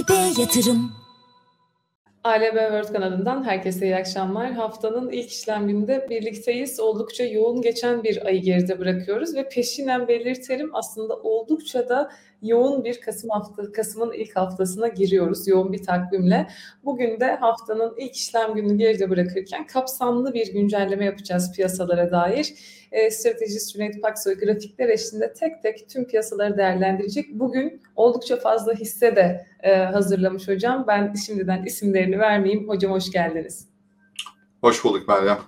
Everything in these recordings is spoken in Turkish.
ALB Yatırım ALB World kanalından herkese iyi akşamlar. Haftanın ilk işlem gününde birlikteyiz. Oldukça yoğun geçen bir ayı geride bırakıyoruz ve peşinen belirtelim aslında oldukça da yoğun bir Kasım hafta Kasım'ın ilk haftasına giriyoruz yoğun bir takvimle. Bugün de haftanın ilk işlem gününü geride bırakırken kapsamlı bir güncelleme yapacağız piyasalara dair. E, stratejist Cüneyt Paksoy grafikler eşliğinde tek tek tüm piyasaları değerlendirecek. Bugün oldukça fazla hisse de e, hazırlamış hocam. Ben şimdiden isimlerini vermeyeyim. Hocam hoş geldiniz. Hoş bulduk Meryem.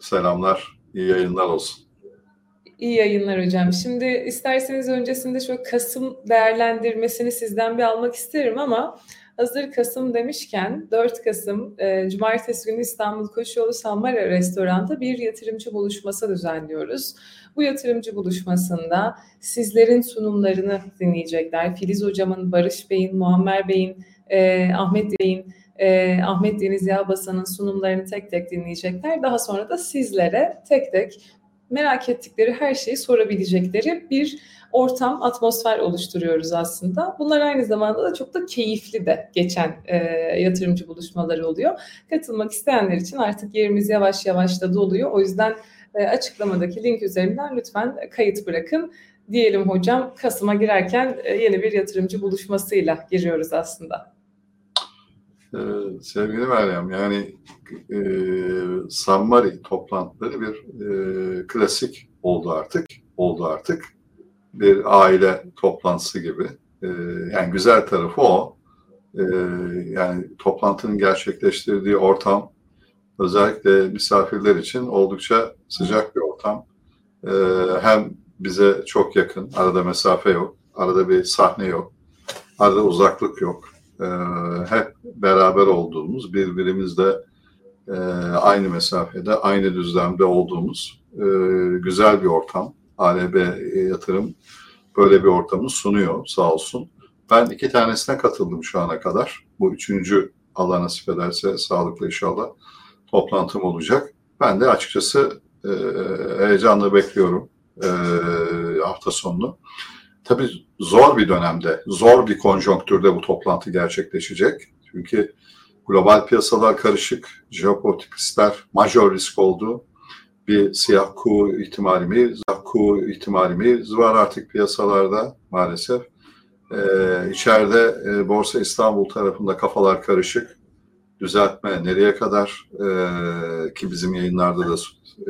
Selamlar, iyi yayınlar olsun. İyi yayınlar hocam. Şimdi isterseniz öncesinde şu Kasım değerlendirmesini sizden bir almak isterim ama hazır Kasım demişken 4 Kasım e, Cumartesi günü İstanbul Koşuyolu Sammara Restoran'da bir yatırımcı buluşması düzenliyoruz. Bu yatırımcı buluşmasında sizlerin sunumlarını dinleyecekler. Filiz Hocam'ın, Barış Bey'in, Muammer Bey'in, e, Ahmet Bey'in, e, Ahmet Deniz Yağbasan'ın sunumlarını tek tek dinleyecekler. Daha sonra da sizlere tek tek merak ettikleri her şeyi sorabilecekleri bir ortam, atmosfer oluşturuyoruz aslında. Bunlar aynı zamanda da çok da keyifli de geçen e, yatırımcı buluşmaları oluyor. Katılmak isteyenler için artık yerimiz yavaş yavaş da doluyor. O yüzden e, açıklamadaki link üzerinden lütfen kayıt bırakın. Diyelim hocam Kasım'a girerken e, yeni bir yatırımcı buluşmasıyla giriyoruz aslında. Ee, sevgili Meryem, yani e, Sammari toplantıları bir e, klasik oldu artık. Oldu artık. Bir aile toplantısı gibi. E, yani güzel tarafı o. E, yani toplantının gerçekleştirdiği ortam özellikle misafirler için oldukça sıcak bir ortam. E, hem bize çok yakın, arada mesafe yok, arada bir sahne yok, arada uzaklık yok e, hep beraber olduğumuz, birbirimizle e, aynı mesafede, aynı düzlemde olduğumuz e, güzel bir ortam. ALB yatırım böyle bir ortamı sunuyor sağ olsun. Ben iki tanesine katıldım şu ana kadar. Bu üçüncü Allah nasip ederse sağlıklı inşallah toplantım olacak. Ben de açıkçası e, heyecanla bekliyorum e, hafta sonunu. Tabii zor bir dönemde, zor bir konjonktürde bu toplantı gerçekleşecek. Çünkü global piyasalar karışık, jeopolitik riskler major risk oldu. Bir siyah ku ihtimalimiz, ku ihtimalimiz var artık piyasalarda maalesef. Ee, içeride e, Borsa İstanbul tarafında kafalar karışık. Düzeltme nereye kadar ee, ki bizim yayınlarda da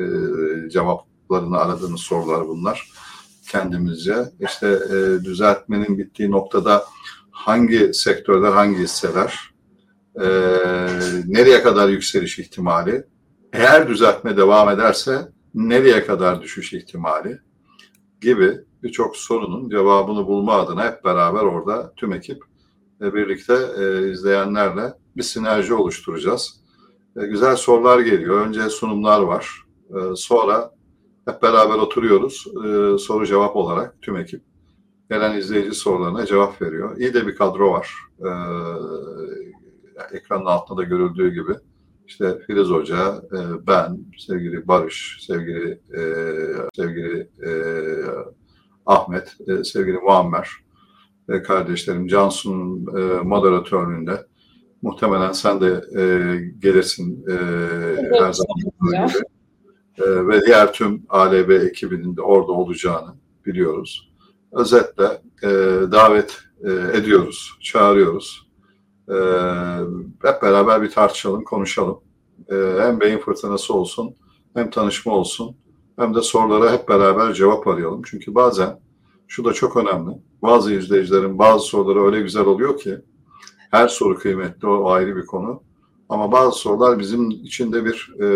e, cevaplarını aradığınız sorular bunlar kendimizce. İşte e, düzeltmenin bittiği noktada hangi sektörler, hangi hisseler, e, nereye kadar yükseliş ihtimali, eğer düzeltme devam ederse nereye kadar düşüş ihtimali gibi birçok sorunun cevabını bulma adına hep beraber orada tüm ekip e, birlikte e, izleyenlerle bir sinerji oluşturacağız. E, güzel sorular geliyor. Önce sunumlar var. E, sonra hep beraber oturuyoruz. E, soru cevap olarak tüm ekip gelen izleyici sorularına cevap veriyor. İyi de bir kadro var. E, ekranın altında da görüldüğü gibi. İşte Filiz Hoca, e, ben, sevgili Barış, sevgili e, sevgili e, Ahmet, e, sevgili Muammer, e, kardeşlerim Cansu'nun e, moderatörlüğünde. Muhtemelen sen de e, gelirsin e, her zaman e, ve diğer tüm ALB ekibinin de orada olacağını biliyoruz. Özetle e, davet e, ediyoruz, çağırıyoruz. E, hep beraber bir tartışalım, konuşalım. E, hem beyin fırtınası olsun, hem tanışma olsun, hem de sorulara hep beraber cevap arayalım. Çünkü bazen şu da çok önemli. Bazı izleyicilerin bazı soruları öyle güzel oluyor ki her soru kıymetli, o ayrı bir konu. Ama bazı sorular bizim içinde bir e,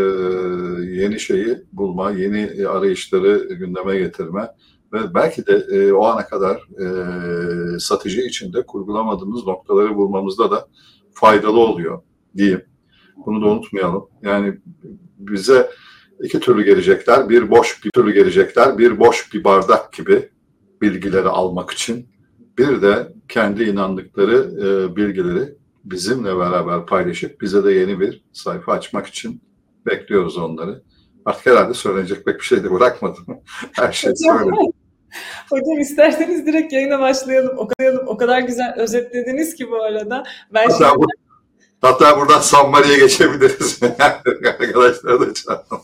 yeni şeyi bulma, yeni arayışları gündeme getirme ve belki de e, o ana kadar e, satıcı içinde kurgulamadığımız noktaları bulmamızda da faydalı oluyor diyeyim. Bunu da unutmayalım. Yani bize iki türlü gelecekler. Bir boş bir türlü gelecekler. Bir boş bir bardak gibi bilgileri almak için. Bir de kendi inandıkları e, bilgileri bizimle beraber paylaşıp bize de yeni bir sayfa açmak için bekliyoruz onları. Artık herhalde söylenecek pek bir şey de bırakmadım. Her şey söyledim. Hocam isterseniz direkt yayına başlayalım. O kadar, o kadar güzel özetlediniz ki bu arada. Ben hatta, şimdi... bu, hatta buradan San Mari'ye geçebiliriz. Arkadaşlar da çağıralım.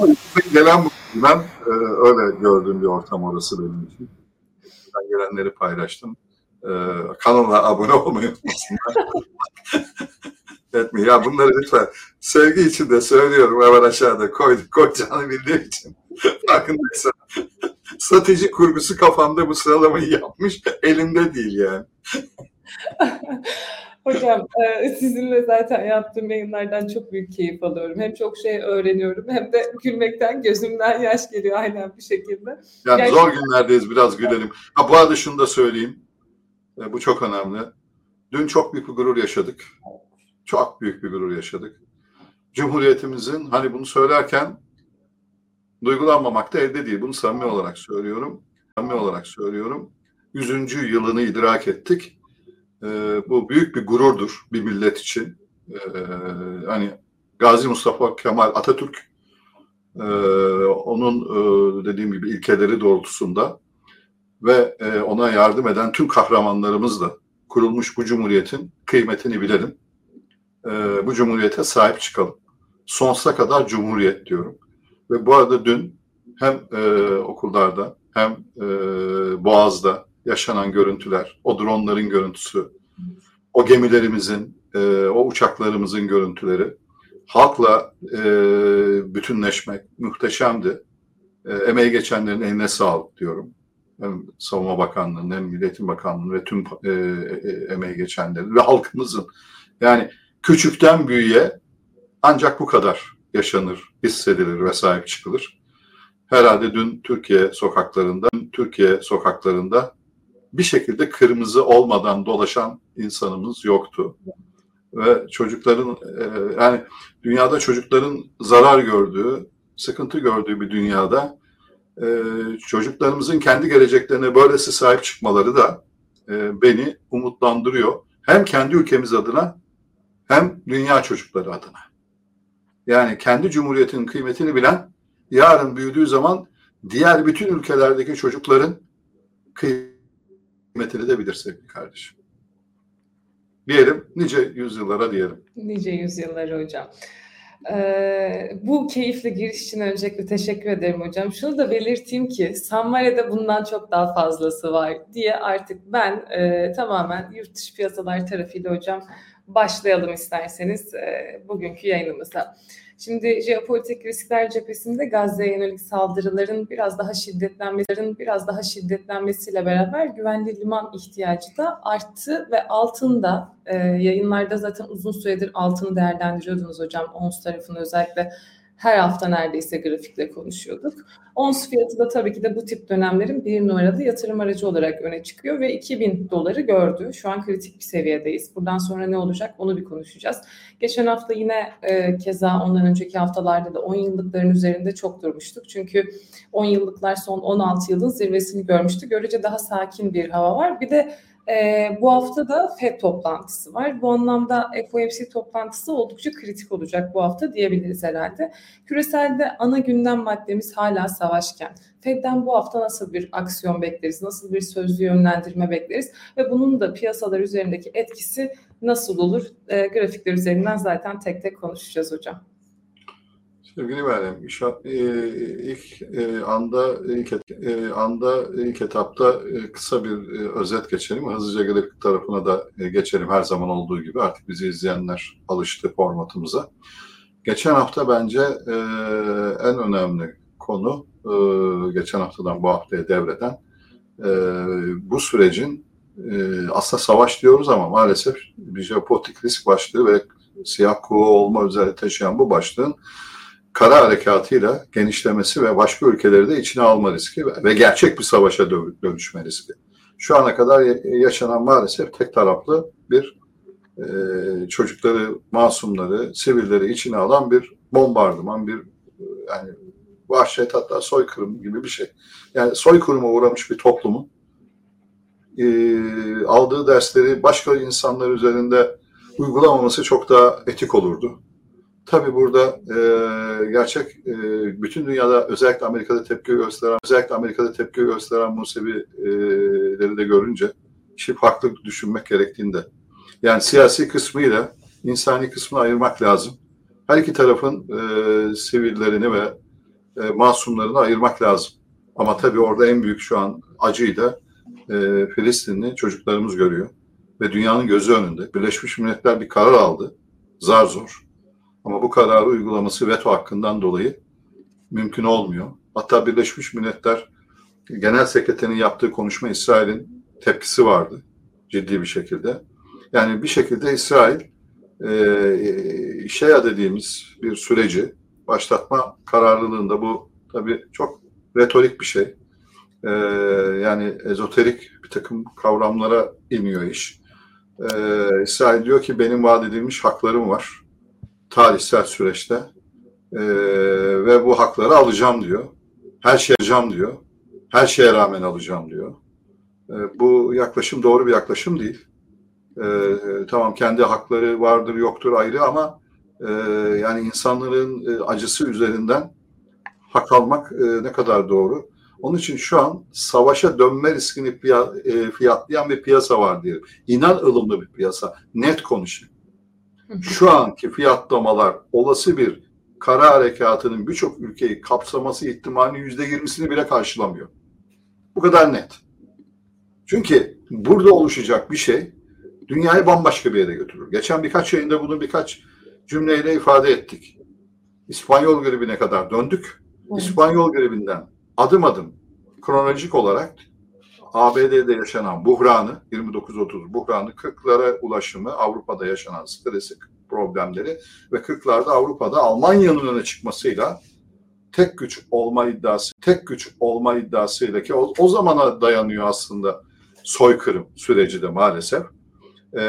Ama gelen bu ben e, öyle gördüğüm bir ortam orası benim için. Ben gelenleri paylaştım. E, kanala abone olmayı unutmasınlar. etmeyin. Ya bunları lütfen sevgi için de söylüyorum hemen aşağıda koyduk koyacağını bildiğim için. Farkındaysan. Strateji kurgusu kafamda bu sıralamayı yapmış. Elimde değil yani. Hocam e, sizinle zaten yaptığım yayınlardan çok büyük keyif alıyorum. Hem çok şey öğreniyorum hem de gülmekten gözümden yaş geliyor aynen bir şekilde. Yani Gerçekten... zor günlerdeyiz biraz gülelim. Ha, bu arada şunu da söyleyeyim. E, bu çok önemli. Dün çok büyük bir gurur yaşadık. Çok büyük bir gurur yaşadık. Cumhuriyetimizin hani bunu söylerken duygulanmamak da elde değil. Bunu samimi olarak söylüyorum. Samimi olarak söylüyorum. Yüzüncü yılını idrak ettik. Ee, bu büyük bir gururdur bir millet için. Ee, hani Gazi Mustafa Kemal Atatürk e, onun e, dediğim gibi ilkeleri doğrultusunda ve e, ona yardım eden tüm kahramanlarımızla kurulmuş bu cumhuriyetin kıymetini bilelim. E, bu cumhuriyete sahip çıkalım. Sonsuza kadar cumhuriyet diyorum. Ve bu arada dün hem e, okullarda hem e, Boğaz'da yaşanan görüntüler, o dronların görüntüsü, o gemilerimizin, e, o uçaklarımızın görüntüleri, halkla e, bütünleşmek muhteşemdi. E, emeği geçenlerin eline sağlık diyorum. Hem Savunma Bakanlığı'nın hem Milletin Bakanlığı'nın ve tüm e, e, emeği geçenlerin ve halkımızın. Yani küçükten büyüğe ancak bu kadar yaşanır, hissedilir ve sahip çıkılır. Herhalde dün Türkiye sokaklarında, Türkiye sokaklarında bir şekilde kırmızı olmadan dolaşan insanımız yoktu. Ve çocukların e, yani dünyada çocukların zarar gördüğü, sıkıntı gördüğü bir dünyada e, çocuklarımızın kendi geleceklerine böylesi sahip çıkmaları da e, beni umutlandırıyor. Hem kendi ülkemiz adına hem dünya çocukları adına. Yani kendi cumhuriyetinin kıymetini bilen yarın büyüdüğü zaman diğer bütün ülkelerdeki çocukların kıymetini de bilir sevgili kardeşim. Diyelim nice yüzyıllara diyelim. Nice yüzyıllara hocam. Ee, bu keyifli giriş için öncelikle teşekkür ederim hocam. Şunu da belirteyim ki Sanmare'de bundan çok daha fazlası var diye artık ben e, tamamen yurt dışı piyasalar tarafıyla hocam başlayalım isterseniz e, bugünkü yayınımıza. Şimdi jeopolitik riskler cephesinde Gazze'ye yönelik saldırıların biraz daha şiddetlenmelerin biraz daha şiddetlenmesiyle beraber güvenli liman ihtiyacı da arttı ve altında e, yayınlarda zaten uzun süredir altını değerlendiriyordunuz hocam ONS tarafını özellikle her hafta neredeyse grafikle konuşuyorduk. Ons fiyatı da tabii ki de bu tip dönemlerin bir numaralı yatırım aracı olarak öne çıkıyor ve 2000 doları gördü. Şu an kritik bir seviyedeyiz. Buradan sonra ne olacak onu bir konuşacağız. Geçen hafta yine e, keza ondan önceki haftalarda da 10 yıllıkların üzerinde çok durmuştuk. Çünkü 10 yıllıklar son 16 yılın zirvesini görmüştü. Görece daha sakin bir hava var. Bir de e, bu hafta da FED toplantısı var. Bu anlamda FOMC toplantısı oldukça kritik olacak bu hafta diyebiliriz herhalde. Küreselde ana gündem maddemiz hala savaşken Fed'den bu hafta nasıl bir aksiyon bekleriz, nasıl bir sözlü yönlendirme bekleriz ve bunun da piyasalar üzerindeki etkisi nasıl olur? E, grafikler üzerinden zaten tek tek konuşacağız hocam. Sevgili Meryem, e, ilk e, anda ilk, e, anda ilk etapta kısa bir özet geçelim. Hızlıca grafik tarafına da geçelim her zaman olduğu gibi. Artık bizi izleyenler alıştı formatımıza. Geçen hafta bence en önemli konu, geçen haftadan bu haftaya devreden bu sürecin aslında savaş diyoruz ama maalesef bir jeopolitik risk başlığı ve siyah kuğu olma üzere taşıyan bu başlığın kara harekatıyla genişlemesi ve başka ülkeleri de içine alma riski ve gerçek bir savaşa dönüşme riski. Şu ana kadar yaşanan maalesef tek taraflı bir e, çocukları, masumları, sivilleri içine alan bir bombardıman, bir yani vahşet hatta soykırım gibi bir şey. Yani soykırıma uğramış bir toplumun e, aldığı dersleri başka insanlar üzerinde uygulamaması çok daha etik olurdu Tabi burada e, gerçek e, bütün dünyada özellikle Amerika'da tepki gösteren özellikle Amerika'da tepki gösteren Musevileri de görünce işi farklı düşünmek gerektiğinde yani siyasi kısmıyla insani kısmını ayırmak lazım. Her iki tarafın e, sivillerini ve e, masumlarını ayırmak lazım. Ama tabii orada en büyük şu an acıyı da e, Filistinli çocuklarımız görüyor. Ve dünyanın gözü önünde. Birleşmiş Milletler bir karar aldı. Zar zor. Ama bu kararı uygulaması veto hakkından dolayı mümkün olmuyor. Hatta Birleşmiş Milletler Genel Sekreterinin yaptığı konuşma İsrail'in tepkisi vardı. Ciddi bir şekilde. Yani bir şekilde İsrail e, şeya dediğimiz bir süreci başlatma kararlılığında bu tabii çok retorik bir şey. E, yani ezoterik bir takım kavramlara iniyor iş. E, İsrail diyor ki benim vaat edilmiş haklarım var tarihsel süreçte e, ve bu hakları alacağım diyor. Her şey alacağım diyor. Her şeye rağmen alacağım diyor. E, bu yaklaşım doğru bir yaklaşım değil. E, tamam kendi hakları vardır yoktur ayrı ama e, yani insanların e, acısı üzerinden hak almak e, ne kadar doğru. Onun için şu an savaşa dönme riskini e, fiyatlayan bir piyasa var diyelim. İnan ılımlı bir piyasa. Net konuşayım. Şu anki fiyatlamalar olası bir kara harekatının birçok ülkeyi kapsaması ihtimalinin yüzde yirmisini bile karşılamıyor. Bu kadar net. Çünkü burada oluşacak bir şey dünyayı bambaşka bir yere götürür. Geçen birkaç yayında bunu birkaç cümleyle ifade ettik. İspanyol gribine kadar döndük. İspanyol gribinden adım adım kronolojik olarak ABD'de yaşanan buhranı, 29-30 buhranı, Kırklara ulaşımı, Avrupa'da yaşanan stresik problemleri ve Kırklarda Avrupa'da Almanya'nın öne çıkmasıyla tek güç olma iddiası, tek güç olma iddiasıyla ki o, o zamana dayanıyor aslında soykırım süreci de maalesef. Ee,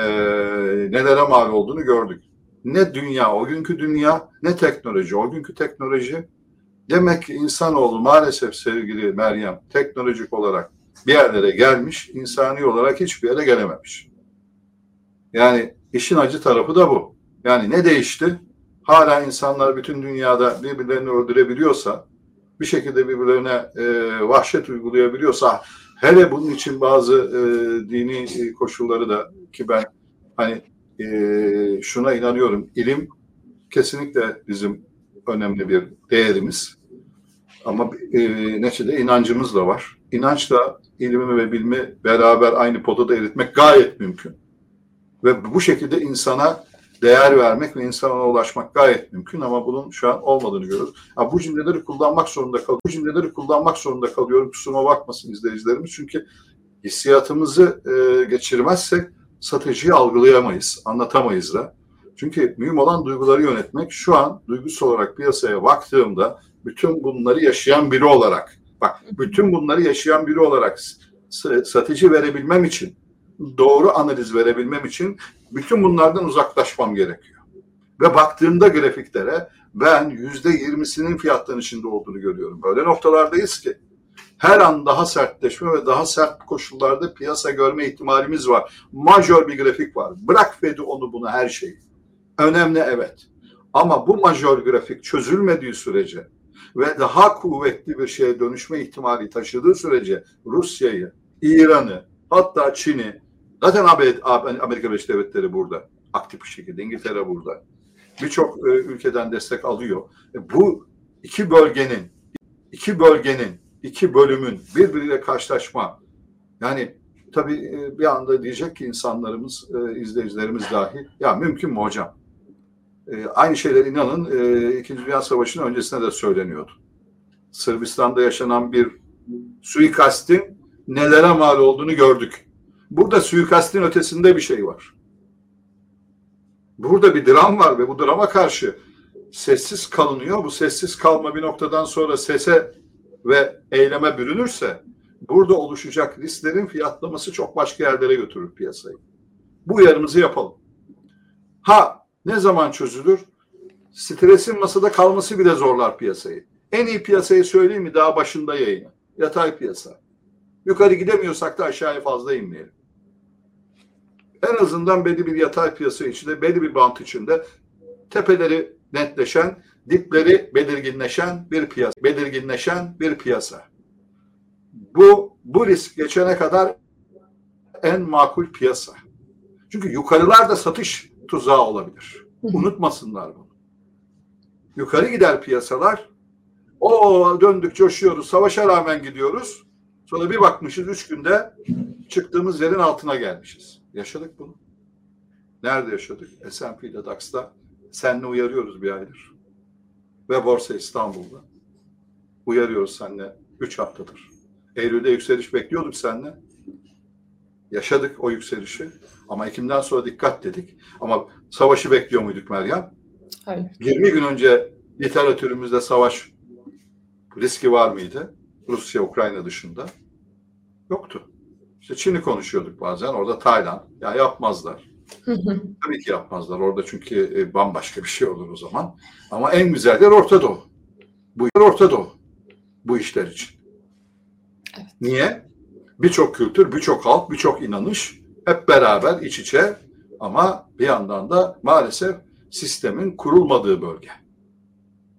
nelere mal olduğunu gördük. Ne dünya, o günkü dünya, ne teknoloji, o günkü teknoloji. Demek ki insanoğlu maalesef sevgili Meryem teknolojik olarak bir yerlere gelmiş, insani olarak hiçbir yere gelememiş. Yani işin acı tarafı da bu. Yani ne değişti? Hala insanlar bütün dünyada birbirlerini öldürebiliyorsa, bir şekilde birbirlerine e, vahşet uygulayabiliyorsa, hele bunun için bazı e, dini e, koşulları da ki ben hani e, şuna inanıyorum, ilim kesinlikle bizim önemli bir değerimiz. Ama e, neticede inancımız da var. İnançla ilmi ve bilmi beraber aynı potada eritmek gayet mümkün. Ve bu şekilde insana değer vermek ve insana ulaşmak gayet mümkün ama bunun şu an olmadığını görüyoruz. Ha, bu cümleleri kullanmak zorunda kal. Bu cümleleri kullanmak zorunda kalıyorum. Kusuruma bakmasın izleyicilerimiz. Çünkü hissiyatımızı e, geçirmezsek stratejiyi algılayamayız, anlatamayız da. Çünkü mühim olan duyguları yönetmek. Şu an duygusal olarak piyasaya baktığımda bütün bunları yaşayan biri olarak Bak bütün bunları yaşayan biri olarak strateji verebilmem için, doğru analiz verebilmem için bütün bunlardan uzaklaşmam gerekiyor. Ve baktığımda grafiklere ben yüzde yirmisinin fiyatlanışında olduğunu görüyorum. Böyle noktalardayız ki her an daha sertleşme ve daha sert koşullarda piyasa görme ihtimalimiz var. Majör bir grafik var. Bırak Fed'i onu bunu her şeyi. Önemli evet. Ama bu majör grafik çözülmediği sürece ve daha kuvvetli bir şeye dönüşme ihtimali taşıdığı sürece Rusya'yı, İran'ı, hatta Çin'i, zaten Amerika Birleşik Devletleri burada aktif bir şekilde, İngiltere burada. Birçok e, ülkeden destek alıyor. E, bu iki bölgenin, iki bölgenin, iki bölümün birbiriyle karşılaşma, yani tabii e, bir anda diyecek ki insanlarımız, izleyicilerimiz dahi, ya mümkün mü hocam? E, aynı şeyler inanın e, İkinci Dünya Savaşı'nın öncesinde de söyleniyordu. Sırbistan'da yaşanan bir suikastin nelere mal olduğunu gördük. Burada suikastin ötesinde bir şey var. Burada bir dram var ve bu drama karşı sessiz kalınıyor. Bu sessiz kalma bir noktadan sonra sese ve eyleme bürünürse burada oluşacak risklerin fiyatlaması çok başka yerlere götürür piyasayı. Bu uyarımızı yapalım. Ha ne zaman çözülür? Stresin masada kalması bile zorlar piyasayı. En iyi piyasayı söyleyeyim mi daha başında yayını? Yatay piyasa. Yukarı gidemiyorsak da aşağıya fazla inmeyelim. En azından belli bir yatay piyasa içinde, belli bir bant içinde tepeleri netleşen, dipleri belirginleşen bir piyasa. Belirginleşen bir piyasa. Bu bu risk geçene kadar en makul piyasa. Çünkü yukarılar da satış tuzağı olabilir. Unutmasınlar bunu. Yukarı gider piyasalar. O döndük coşuyoruz. Savaşa rağmen gidiyoruz. Sonra bir bakmışız üç günde çıktığımız yerin altına gelmişiz. Yaşadık bunu. Nerede yaşadık? S&P'de, DAX'ta. Seninle uyarıyoruz bir aydır. Ve Borsa İstanbul'da. Uyarıyoruz seninle. Üç haftadır. Eylül'de yükseliş bekliyorduk seninle. Yaşadık o yükselişi. Ama Ekim'den sonra dikkat dedik. Ama savaşı bekliyor muyduk Meryem? Hayır. 20 gün önce literatürümüzde savaş riski var mıydı? Rusya, Ukrayna dışında. Yoktu. İşte Çin'i konuşuyorduk bazen. Orada Tayland. Ya yapmazlar. Tabii ki yapmazlar. Orada çünkü e, bambaşka bir şey olur o zaman. Ama en güzel yer Orta Doğu. Bu yer Orta Doğu. Bu işler için. Evet. Niye? Birçok kültür, birçok halk, birçok inanış hep beraber iç içe ama bir yandan da maalesef sistemin kurulmadığı bölge.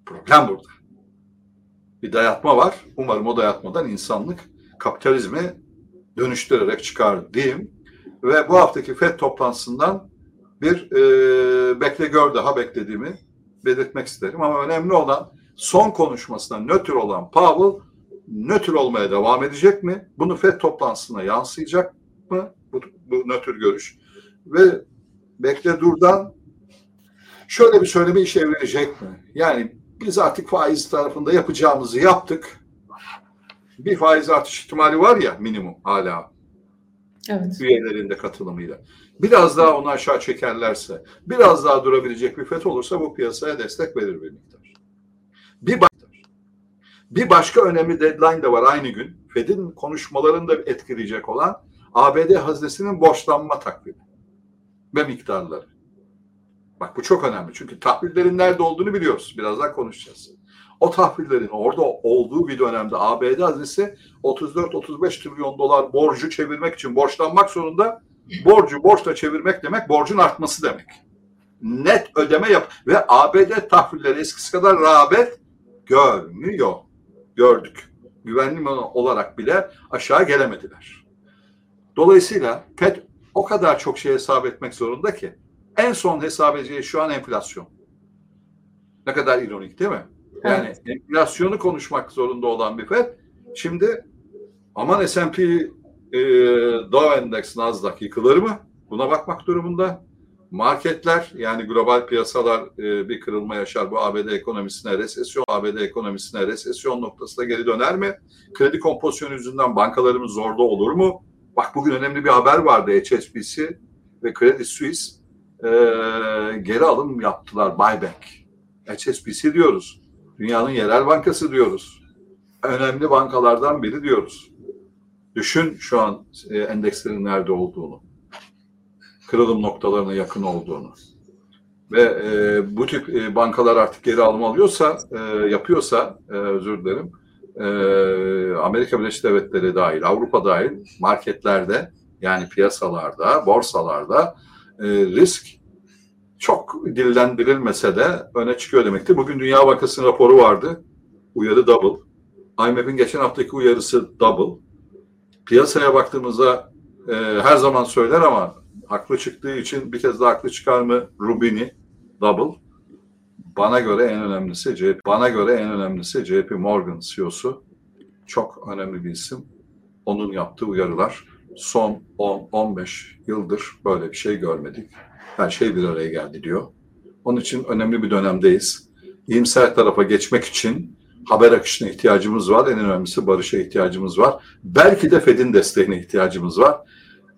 Problem burada. Bir dayatma var. Umarım o dayatmadan insanlık kapitalizmi dönüştürerek çıkar diyeyim. Ve bu haftaki FED toplantısından bir e, bekle gör daha beklediğimi belirtmek isterim. Ama önemli olan son konuşmasında nötr olan Powell nötr olmaya devam edecek mi? Bunu FED toplantısına yansıyacak mı? Bu, bu nötr görüş. Ve bekle durdan şöyle bir söyleme işe verecek mi? Yani biz artık faiz tarafında yapacağımızı yaptık. Bir faiz artış ihtimali var ya minimum hala Evet. üyelerin de katılımıyla. Biraz daha onu aşağı çekerlerse, biraz daha durabilecek bir FED olursa bu piyasaya destek verir bir miktar. Bir, ba- bir başka önemli deadline de var aynı gün. FED'in konuşmalarını da etkileyecek olan ABD haznesinin borçlanma takvimi ve miktarları. Bak bu çok önemli çünkü tahvillerin nerede olduğunu biliyoruz. Birazdan konuşacağız. O tahvillerin orada olduğu bir dönemde ABD haznesi 34-35 trilyon dolar borcu çevirmek için borçlanmak zorunda. Borcu borçla çevirmek demek borcun artması demek. Net ödeme yap ve ABD tahvilleri eskisi kadar rağbet görmüyor. Gördük. Güvenli olarak bile aşağı gelemediler. Dolayısıyla FED o kadar çok şey hesap etmek zorunda ki en son hesap edeceği şu an enflasyon. Ne kadar ironik değil mi? Yani Evet. enflasyonu konuşmak zorunda olan bir FED. Şimdi aman S&P e, Dow Endex, Nasdaq yıkılır mı? Buna bakmak durumunda. Marketler yani global piyasalar e, bir kırılma yaşar. Bu ABD ekonomisine resesyon, ABD ekonomisine resesyon noktasına geri döner mi? Kredi kompozisyonu yüzünden bankalarımız zorda olur mu? Bak bugün önemli bir haber vardı. HSBC ve Credit Suisse e, geri alım yaptılar. Buyback. HSBC diyoruz. Dünyanın yerel bankası diyoruz. Önemli bankalardan biri diyoruz. Düşün şu an e, endekslerin nerede olduğunu. Kırılım noktalarına yakın olduğunu. Ve e, bu tip e, bankalar artık geri alım alıyorsa, e, yapıyorsa, e, özür dilerim, e, Amerika Birleşik Devletleri dahil, Avrupa dahil marketlerde yani piyasalarda, borsalarda e, risk çok dillendirilmese de öne çıkıyor demektir. Bugün Dünya Bankası'nın raporu vardı. Uyarı double. IMF'in geçen haftaki uyarısı double. Piyasaya baktığımızda e, her zaman söyler ama haklı çıktığı için bir kez daha haklı çıkar mı? Rubini double. Bana göre en önemlisi JP, bana göre en önemlisi JP Morgan CEO'su. Çok önemli bir isim. Onun yaptığı uyarılar son 10-15 yıldır böyle bir şey görmedik her şey bir araya geldi diyor. Onun için önemli bir dönemdeyiz. İyimser tarafa geçmek için haber akışına ihtiyacımız var. En önemlisi barışa ihtiyacımız var. Belki de Fed'in desteğine ihtiyacımız var.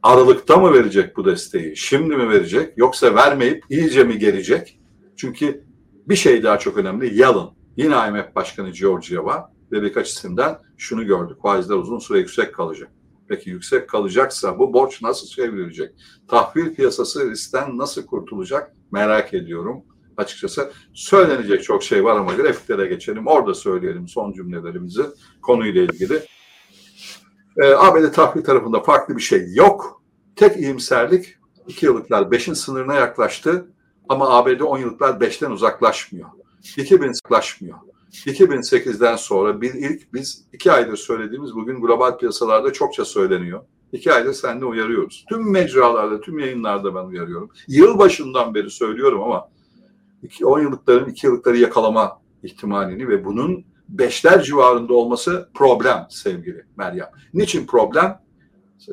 Aralıkta mı verecek bu desteği? Şimdi mi verecek? Yoksa vermeyip iyice mi gelecek? Çünkü bir şey daha çok önemli. Yalın. Yine IMF Başkanı Georgieva ve birkaç isimden şunu gördük. Faizler uzun süre yüksek kalacak. Peki yüksek kalacaksa bu borç nasıl çevrilecek? Tahvil piyasası riskten nasıl kurtulacak merak ediyorum. Açıkçası söylenecek çok şey var ama grafiklere geçelim. Orada söyleyelim son cümlelerimizi konuyla ilgili. Ee, ABD tahvil tarafında farklı bir şey yok. Tek iyimserlik iki yıllıklar beşin sınırına yaklaştı. Ama ABD 10 yıllıklar 5'ten uzaklaşmıyor. 2000 uzaklaşmıyor. 2008'den sonra bir ilk biz iki aydır söylediğimiz bugün global piyasalarda çokça söyleniyor. İki aydır seninle uyarıyoruz. Tüm mecralarda, tüm yayınlarda ben uyarıyorum. Yıl başından beri söylüyorum ama 10 yıllıkların 2 yıllıkları yakalama ihtimalini ve bunun beşler civarında olması problem sevgili Meryem. Niçin problem?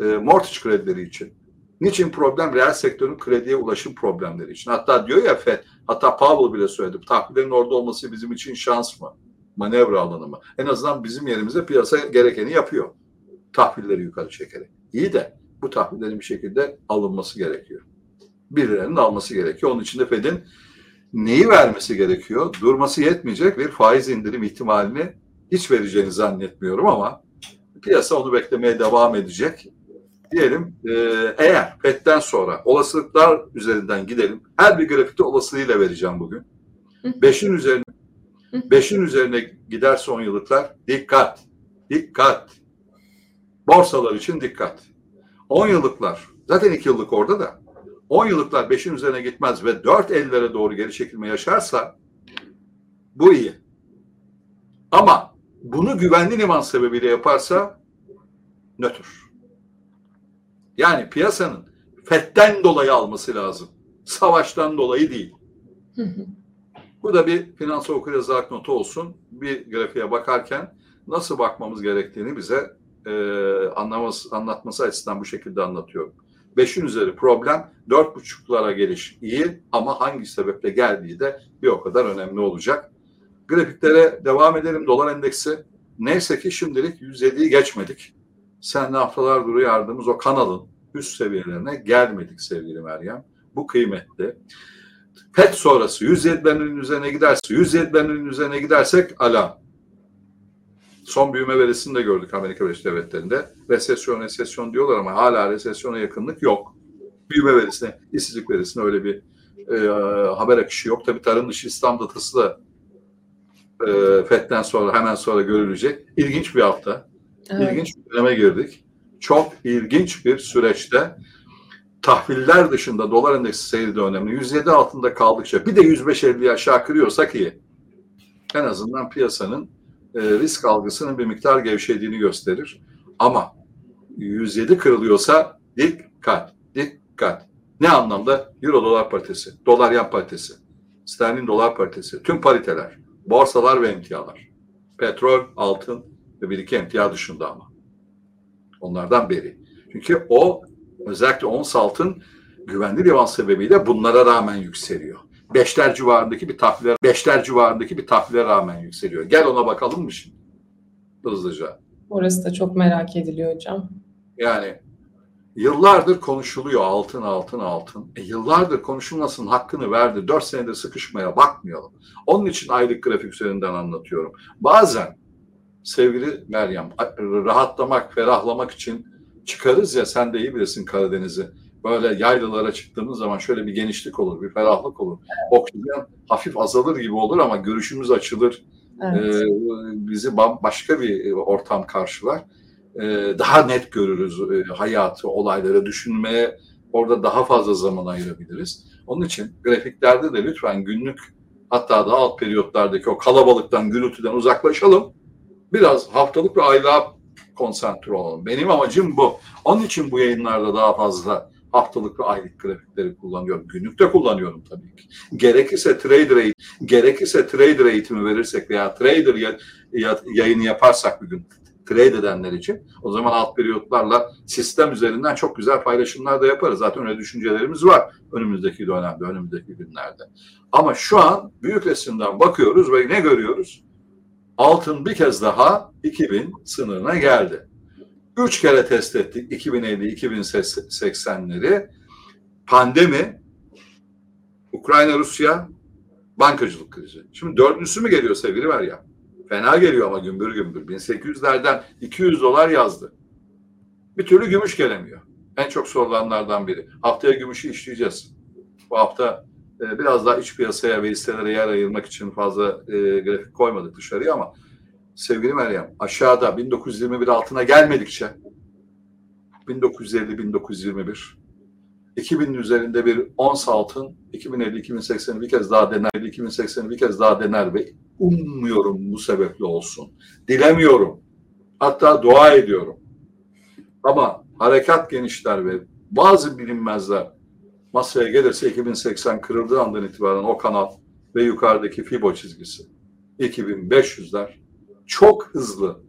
E, mortgage kredileri için. Niçin problem? Reel sektörün krediye ulaşım problemleri için. Hatta diyor ya FED, hatta Powell bile söyledi. Tahvillerin orada olması bizim için şans mı? Manevra alanı mı? En azından bizim yerimize piyasa gerekeni yapıyor. Tahvilleri yukarı çekerek. İyi de bu tahvillerin bir şekilde alınması gerekiyor. Birilerinin alması gerekiyor. Onun için de Fed'in neyi vermesi gerekiyor? Durması yetmeyecek bir faiz indirim ihtimalini hiç vereceğini zannetmiyorum ama piyasa onu beklemeye devam edecek. Diyelim e, eğer FED'den sonra olasılıklar üzerinden gidelim. Her bir grafikte olasılığıyla vereceğim bugün. Beşin üzerine beşin üzerine giderse on yıllıklar dikkat, dikkat. Borsalar için dikkat. 10 yıllıklar, zaten 2 yıllık orada da 10 yıllıklar 5'in üzerine gitmez ve 4 ellere doğru geri çekilme yaşarsa bu iyi. Ama bunu güvenli liman sebebiyle yaparsa nötr. Yani piyasanın FED'den dolayı alması lazım. Savaştan dolayı değil. Bu da bir finansal okuryazarlık notu olsun. Bir grafiğe bakarken nasıl bakmamız gerektiğini bize e, anlaması, anlatması açısından bu şekilde anlatıyorum. Beşin üzeri problem, dört buçuklara geliş iyi ama hangi sebeple geldiği de bir o kadar önemli olacak. Grafiklere devam edelim. Dolar endeksi neyse ki şimdilik 107'yi geçmedik. Sen haftalar duru yardımımız o kanalın üst seviyelerine gelmedik sevgili Meryem. Bu kıymetli. PET sonrası 107'lerin üzerine giderse, 107'lerin üzerine gidersek alarm. Son büyüme verisini de gördük Amerika Birleşik Devletleri'nde. Resesyon, resesyon diyorlar ama hala resesyona yakınlık yok. Büyüme verisine, işsizlik verisine öyle bir e, haber akışı yok. Tabii tarım dışı İslam datası da e, FED'den sonra hemen sonra görülecek. İlginç bir hafta. Evet. İlginç bir döneme girdik. Çok ilginç bir süreçte tahviller dışında dolar endeksi seyri önemli. 107 altında kaldıkça bir de 105.50'yi aşağı kırıyorsak iyi. En azından piyasanın e, risk algısının bir miktar gevşediğini gösterir. Ama 107 kırılıyorsa dikkat, dikkat. Ne anlamda? Euro dolar paritesi, dolar yan paritesi, sterlin dolar paritesi, tüm pariteler, borsalar ve emtialar. Petrol, altın ve bir iki emtia dışında ama. Onlardan biri. Çünkü o özellikle ons altın güvenli liman sebebiyle bunlara rağmen yükseliyor beşler civarındaki bir tahvile, beşler civarındaki bir tahvile rağmen yükseliyor. Gel ona bakalım mı şimdi? Hızlıca. Orası da çok merak ediliyor hocam. Yani yıllardır konuşuluyor altın altın altın. E, yıllardır konuşulmasının hakkını verdi. Dört senedir sıkışmaya bakmayalım. Onun için aylık grafik üzerinden anlatıyorum. Bazen sevgili Meryem rahatlamak, ferahlamak için çıkarız ya sen de iyi bilirsin Karadeniz'i böyle yaylalara çıktığımız zaman şöyle bir genişlik olur, bir ferahlık olur. Oksijen hafif azalır gibi olur ama görüşümüz açılır. Evet. Ee, bizi başka bir ortam karşılar. Ee, daha net görürüz e, hayatı, olayları düşünmeye orada daha fazla zaman ayırabiliriz. Onun için grafiklerde de lütfen günlük hatta da alt periyotlardaki o kalabalıktan, gürültüden uzaklaşalım. Biraz haftalık ve aylığa konsantre olalım. Benim amacım bu. Onun için bu yayınlarda daha fazla haftalık ve aylık grafikleri kullanıyorum. Günlük de kullanıyorum tabii ki. Gerekirse trader eğitim, gerekirse trader eğitimi verirsek veya trader ya, ya, yayını yaparsak bir gün trade edenler için o zaman alt periyotlarla sistem üzerinden çok güzel paylaşımlar da yaparız. Zaten öyle düşüncelerimiz var önümüzdeki dönemde, önümüzdeki günlerde. Ama şu an büyük resimden bakıyoruz ve ne görüyoruz? Altın bir kez daha 2000 sınırına geldi. Üç kere test ettik 2050-2080'leri. Pandemi, Ukrayna, Rusya, bankacılık krizi. Şimdi dördüncüsü mü geliyor sevgili var ya? Fena geliyor ama gümbür gümbür. 1800'lerden 200 dolar yazdı. Bir türlü gümüş gelemiyor. En çok sorulanlardan biri. Haftaya gümüşü işleyeceğiz. Bu hafta e, biraz daha iç piyasaya ve hisselere yer ayırmak için fazla e, grafik koymadık dışarıya ama sevgili Meryem aşağıda 1921 altına gelmedikçe 1950-1921 2000'in üzerinde bir ons altın 2050-2080'i bir kez daha dener, 2080'i bir kez daha dener ve ummuyorum bu sebeple olsun. Dilemiyorum. Hatta dua ediyorum. Ama harekat genişler ve bazı bilinmezler masaya gelirse 2080 kırıldığı andan itibaren o kanal ve yukarıdaki fibo çizgisi 2500'ler çok hızlı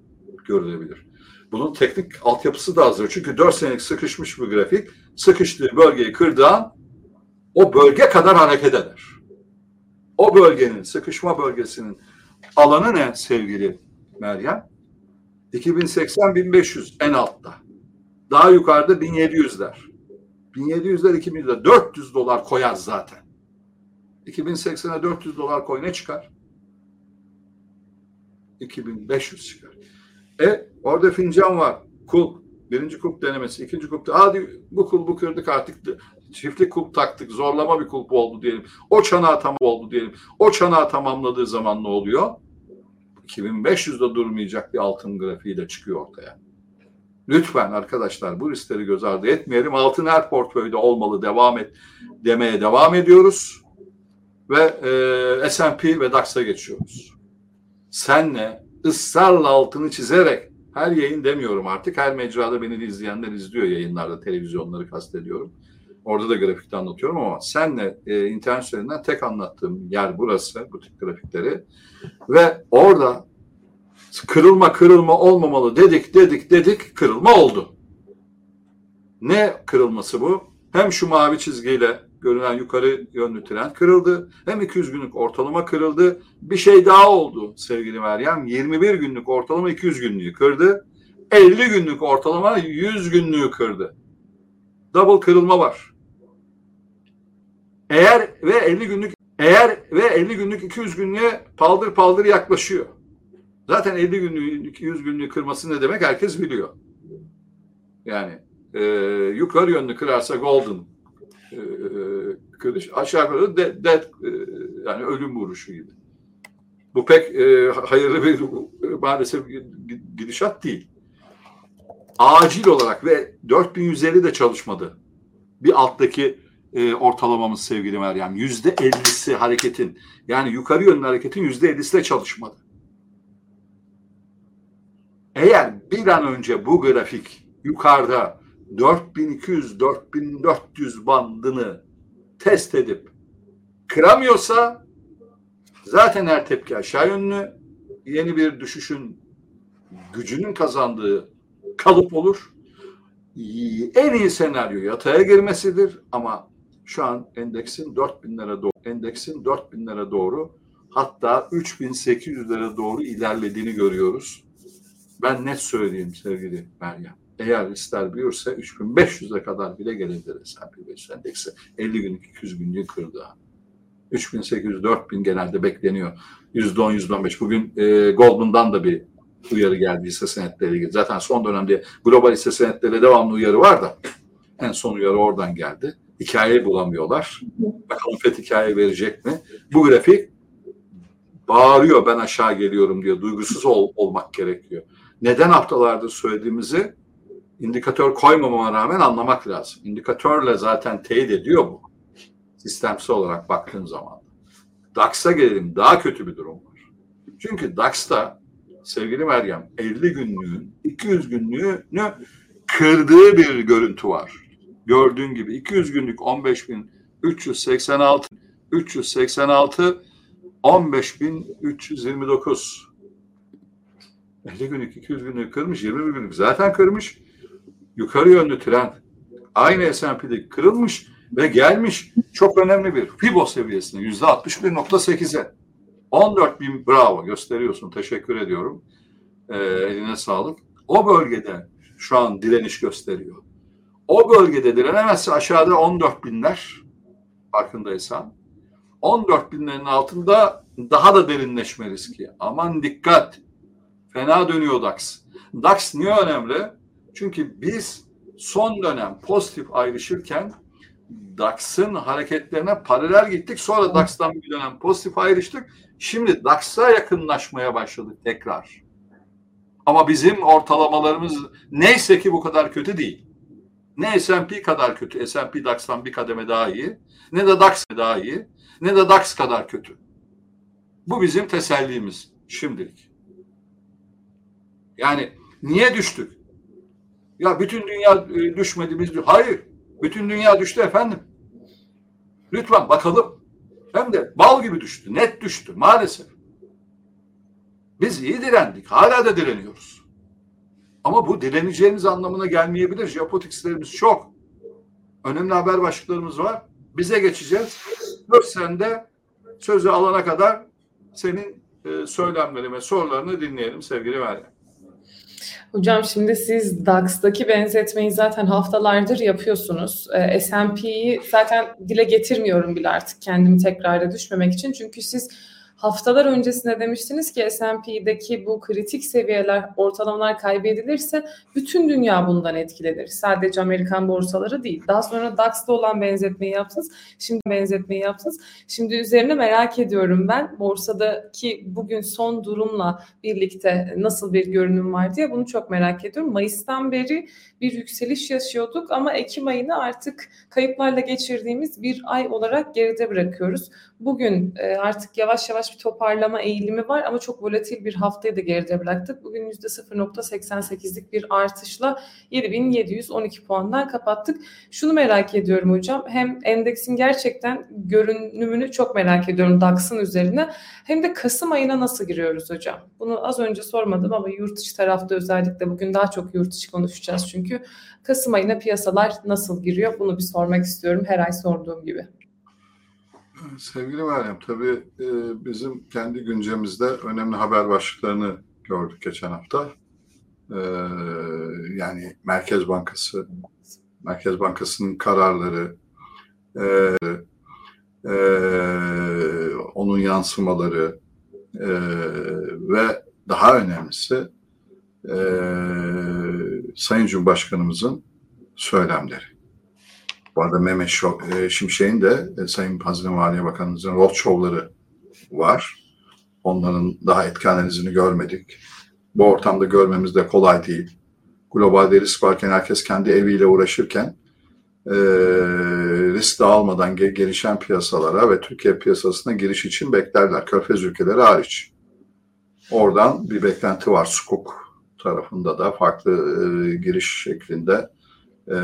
görülebilir. Bunun teknik altyapısı da hazır. Çünkü 4 senelik sıkışmış bir grafik sıkıştığı bölgeyi kırdığı o bölge kadar hareket eder. O bölgenin, sıkışma bölgesinin alanı ne sevgili Meryem? 2080-1500 en altta. Daha yukarıda 1700'ler. 1700'ler 2000'ler 400 dolar koyar zaten. 2080'e 400 dolar koy ne çıkar? 2500 çıkar. E orada fincan var. Kulp. Birinci kulp denemesi. ikinci kulp. Hadi bu kulbu kırdık artık. Çiftlik kulp taktık. Zorlama bir kulp oldu diyelim. O çanağı tamam oldu diyelim. O çanağı tamamladığı zaman ne oluyor? 2500'de durmayacak bir altın grafiği de çıkıyor ortaya. Lütfen arkadaşlar bu riskleri göz ardı etmeyelim. Altın her portföyde olmalı devam et demeye devam ediyoruz. Ve e, S&P ve DAX'a geçiyoruz. Senle ısrarla altını çizerek her yayın demiyorum artık. Her mecrada beni izleyenler izliyor yayınlarda, televizyonları kastediyorum. Orada da grafikte anlatıyorum ama senle e, internet üzerinden tek anlattığım yer burası, bu tip grafikleri. Ve orada kırılma kırılma olmamalı dedik dedik dedik kırılma oldu. Ne kırılması bu? Hem şu mavi çizgiyle görünen yukarı yönlü trend kırıldı. Hem 200 günlük ortalama kırıldı. Bir şey daha oldu sevgili Meryem. 21 günlük ortalama 200 günlüğü kırdı. 50 günlük ortalama 100 günlüğü kırdı. Double kırılma var. Eğer ve 50 günlük eğer ve 50 günlük 200 günlüğe paldır paldır yaklaşıyor. Zaten 50 günlük 100 günlük kırması ne demek herkes biliyor. Yani e, yukarı yönlü kırarsa golden e, kırış aşağı yukarı de, de, e, yani ölüm vuruşu gibi. Bu pek e, hayırlı bir maalesef gidişat değil. Acil olarak ve 4150 de çalışmadı. Bir alttaki e, ortalamamız sevgili Meryem. Yüzde ellisi hareketin yani yukarı yönlü hareketin yüzde ellisi de çalışmadı. Eğer bir an önce bu grafik yukarıda 4200-4400 bandını test edip kıramıyorsa zaten her tepki aşağı yönlü yeni bir düşüşün gücünün kazandığı kalıp olur. En iyi senaryo yataya girmesidir ama şu an endeksin 4000'lere doğru endeksin 4000'lere doğru hatta 3800'lere doğru ilerlediğini görüyoruz. Ben net söyleyeyim sevgili Meryem. Eğer riskler büyürse 3500'e kadar bile gelebilir S&P 500 endeksi. 50 günlük 200 günlüğü kırdı. 3800-4000 genelde bekleniyor. %10, %15. Bugün e, Goldman'dan da bir uyarı geldi hisse senetleri ilgili. Zaten son dönemde global hisse senetleri devamlı uyarı var da en son uyarı oradan geldi. Hikayeyi bulamıyorlar. Bakalım FED hikaye verecek mi? Bu grafik bağırıyor ben aşağı geliyorum diye duygusuz ol, olmak gerekiyor. Neden haftalardır söylediğimizi indikatör koymamama rağmen anlamak lazım. İndikatörle zaten teyit ediyor bu. Sistemsel olarak baktığın zaman. DAX'a gelelim. Daha kötü bir durum var. Çünkü DAX'ta sevgili Meryem 50 günlüğün 200 günlüğünü kırdığı bir görüntü var. Gördüğün gibi 200 günlük 15.386 386 15.329 50 günlük 200 günlük kırmış 21 günlük zaten kırmış. Yukarı yönlü trend. Aynı S&P'de kırılmış ve gelmiş çok önemli bir Fibo seviyesine yüzde 61.8'e 14 bin bravo gösteriyorsun teşekkür ediyorum. Ee, eline sağlık. O bölgede şu an direniş gösteriyor. O bölgede direnemezse aşağıda 14 binler farkındaysan. 14 binlerin altında daha da derinleşme riski. Aman dikkat fena dönüyor DAX DAX niye önemli çünkü biz son dönem pozitif ayrışırken DAX'ın hareketlerine paralel gittik. Sonra DAX'tan bir dönem pozitif ayrıştık. Şimdi DAX'a yakınlaşmaya başladık tekrar. Ama bizim ortalamalarımız neyse ki bu kadar kötü değil. Ne S&P kadar kötü, S&P DAX'tan bir kademe daha iyi, ne de DAX daha iyi, ne de DAX kadar kötü. Bu bizim tesellimiz şimdilik. Yani niye düştük? Ya bütün dünya e, düşmedi biz. Hayır. Bütün dünya düştü efendim. Lütfen bakalım. Hem de bal gibi düştü. Net düştü maalesef. Biz iyi direndik. Hala da direniyoruz. Ama bu direneceğimiz anlamına gelmeyebilir. Jeopolitikslerimiz çok. Önemli haber başlıklarımız var. Bize geçeceğiz. Dur sen de sözü alana kadar senin e, söylemleri ve sorularını dinleyelim sevgili Meryem. Hocam şimdi siz DAX'daki benzetmeyi zaten haftalardır yapıyorsunuz. E, S&P'yi zaten dile getirmiyorum bile artık kendimi tekrarda düşmemek için. Çünkü siz Haftalar öncesinde demiştiniz ki S&P'deki bu kritik seviyeler, ortalamalar kaybedilirse bütün dünya bundan etkilenir. Sadece Amerikan borsaları değil. Daha sonra DAX'ta olan benzetmeyi yaptınız. Şimdi benzetmeyi yaptınız. Şimdi üzerine merak ediyorum ben borsadaki bugün son durumla birlikte nasıl bir görünüm var diye bunu çok merak ediyorum. Mayıs'tan beri bir yükseliş yaşıyorduk ama Ekim ayını artık kayıplarla geçirdiğimiz bir ay olarak geride bırakıyoruz. Bugün e, artık yavaş yavaş bir toparlama eğilimi var ama çok volatil bir haftayı da geride bıraktık. Bugün %0.88'lik bir artışla 7712 puandan kapattık. Şunu merak ediyorum hocam. Hem endeksin gerçekten görünümünü çok merak ediyorum DAX'ın üzerine. Hem de Kasım ayına nasıl giriyoruz hocam? Bunu az önce sormadım ama yurt içi tarafta özellikle bugün daha çok yurt içi konuşacağız çünkü. Kasım ayına piyasalar nasıl giriyor? Bunu bir sormak istiyorum her ay sorduğum gibi. Sevgili Meryem, tabii e, bizim kendi güncemizde önemli haber başlıklarını gördük geçen hafta. E, yani Merkez Bankası, Merkez Bankası'nın kararları, e, onun yansımaları ve daha önemlisi Sayın Cumhurbaşkanımızın söylemleri. Bu arada Mehmet e, Şimşek'in de e, Sayın Hazine Maliye Bakanımızın roadshow'ları var. Onların daha etki analizini görmedik. Bu ortamda görmemiz de kolay değil. Globalde risk varken herkes kendi eviyle uğraşırken e, risk dağılmadan gelişen piyasalara ve Türkiye piyasasına giriş için beklerler. Körfez ülkeleri hariç. Oradan bir beklenti var. Sukuk tarafında da farklı giriş şeklinde e,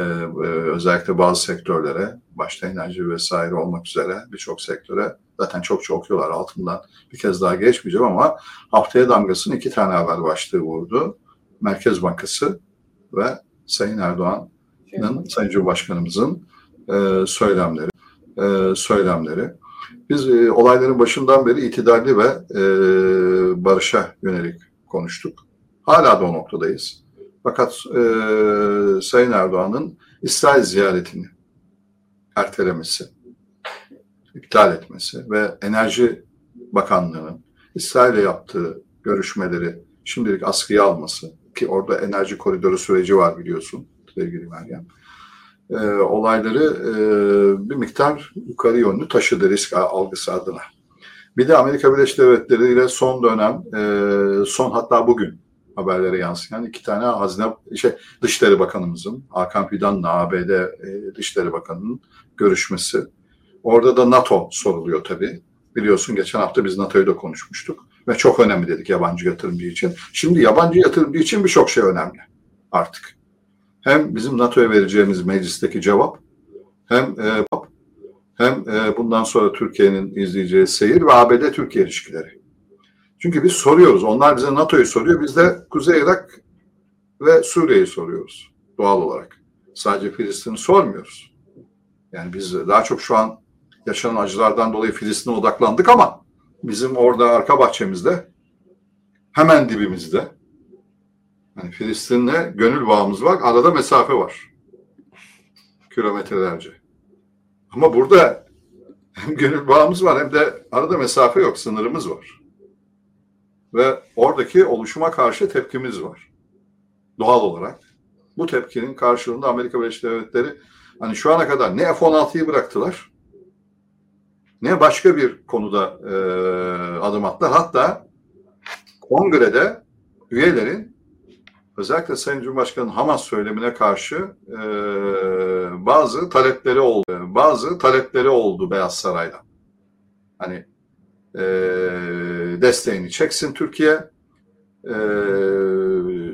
özellikle bazı sektörlere, başta enerji vesaire olmak üzere birçok sektöre zaten çok çok okuyorlar altından bir kez daha geçmeyeceğim ama haftaya damgasını iki tane haber başlığı vurdu. Merkez Bankası ve Sayın Erdoğan'ın, Sayın Cumhurbaşkanımızın e, söylemleri. E, söylemleri. Biz e, olayların başından beri itidalli ve e, barışa yönelik konuştuk. Hala da o noktadayız. Fakat e, Sayın Erdoğan'ın İsrail ziyaretini ertelemesi, iptal etmesi ve Enerji Bakanlığı'nın İsrail'le yaptığı görüşmeleri şimdilik askıya alması ki orada enerji koridoru süreci var biliyorsun sevgili Meryem. E, olayları e, bir miktar yukarı yönlü taşıdı risk algısı adına. Bir de Amerika Birleşik Devletleri ile son dönem, e, son hatta bugün haberlere yansıyan iki tane hazine şey Dışişleri Bakanımızın Hakan Fidan'la ABD e, Dışişleri Bakanı'nın görüşmesi. Orada da NATO soruluyor tabii. Biliyorsun geçen hafta biz NATO'yu da konuşmuştuk ve çok önemli dedik yabancı yatırımcı için. Şimdi yabancı yatırımcı için birçok şey önemli artık. Hem bizim NATO'ya vereceğimiz meclisteki cevap hem e, hem e, bundan sonra Türkiye'nin izleyeceği seyir ve ABD-Türkiye ilişkileri. Çünkü biz soruyoruz. Onlar bize NATO'yu soruyor. Biz de Kuzey Irak ve Suriye'yi soruyoruz doğal olarak. Sadece Filistin'i sormuyoruz. Yani biz daha çok şu an yaşanan acılardan dolayı Filistin'e odaklandık ama bizim orada arka bahçemizde hemen dibimizde yani Filistin'le gönül bağımız var. Arada mesafe var. Kilometrelerce. Ama burada hem gönül bağımız var hem de arada mesafe yok. Sınırımız var ve oradaki oluşuma karşı tepkimiz var. Doğal olarak. Bu tepkinin karşılığında Amerika Birleşik Devletleri hani şu ana kadar ne F-16'yı bıraktılar ne başka bir konuda e, adım attılar. Hatta kongrede üyelerin özellikle Sayın Cumhurbaşkanı'nın Hamas söylemine karşı e, bazı talepleri oldu. Bazı talepleri oldu Beyaz Saray'dan. Hani e, desteğini çeksin Türkiye, e,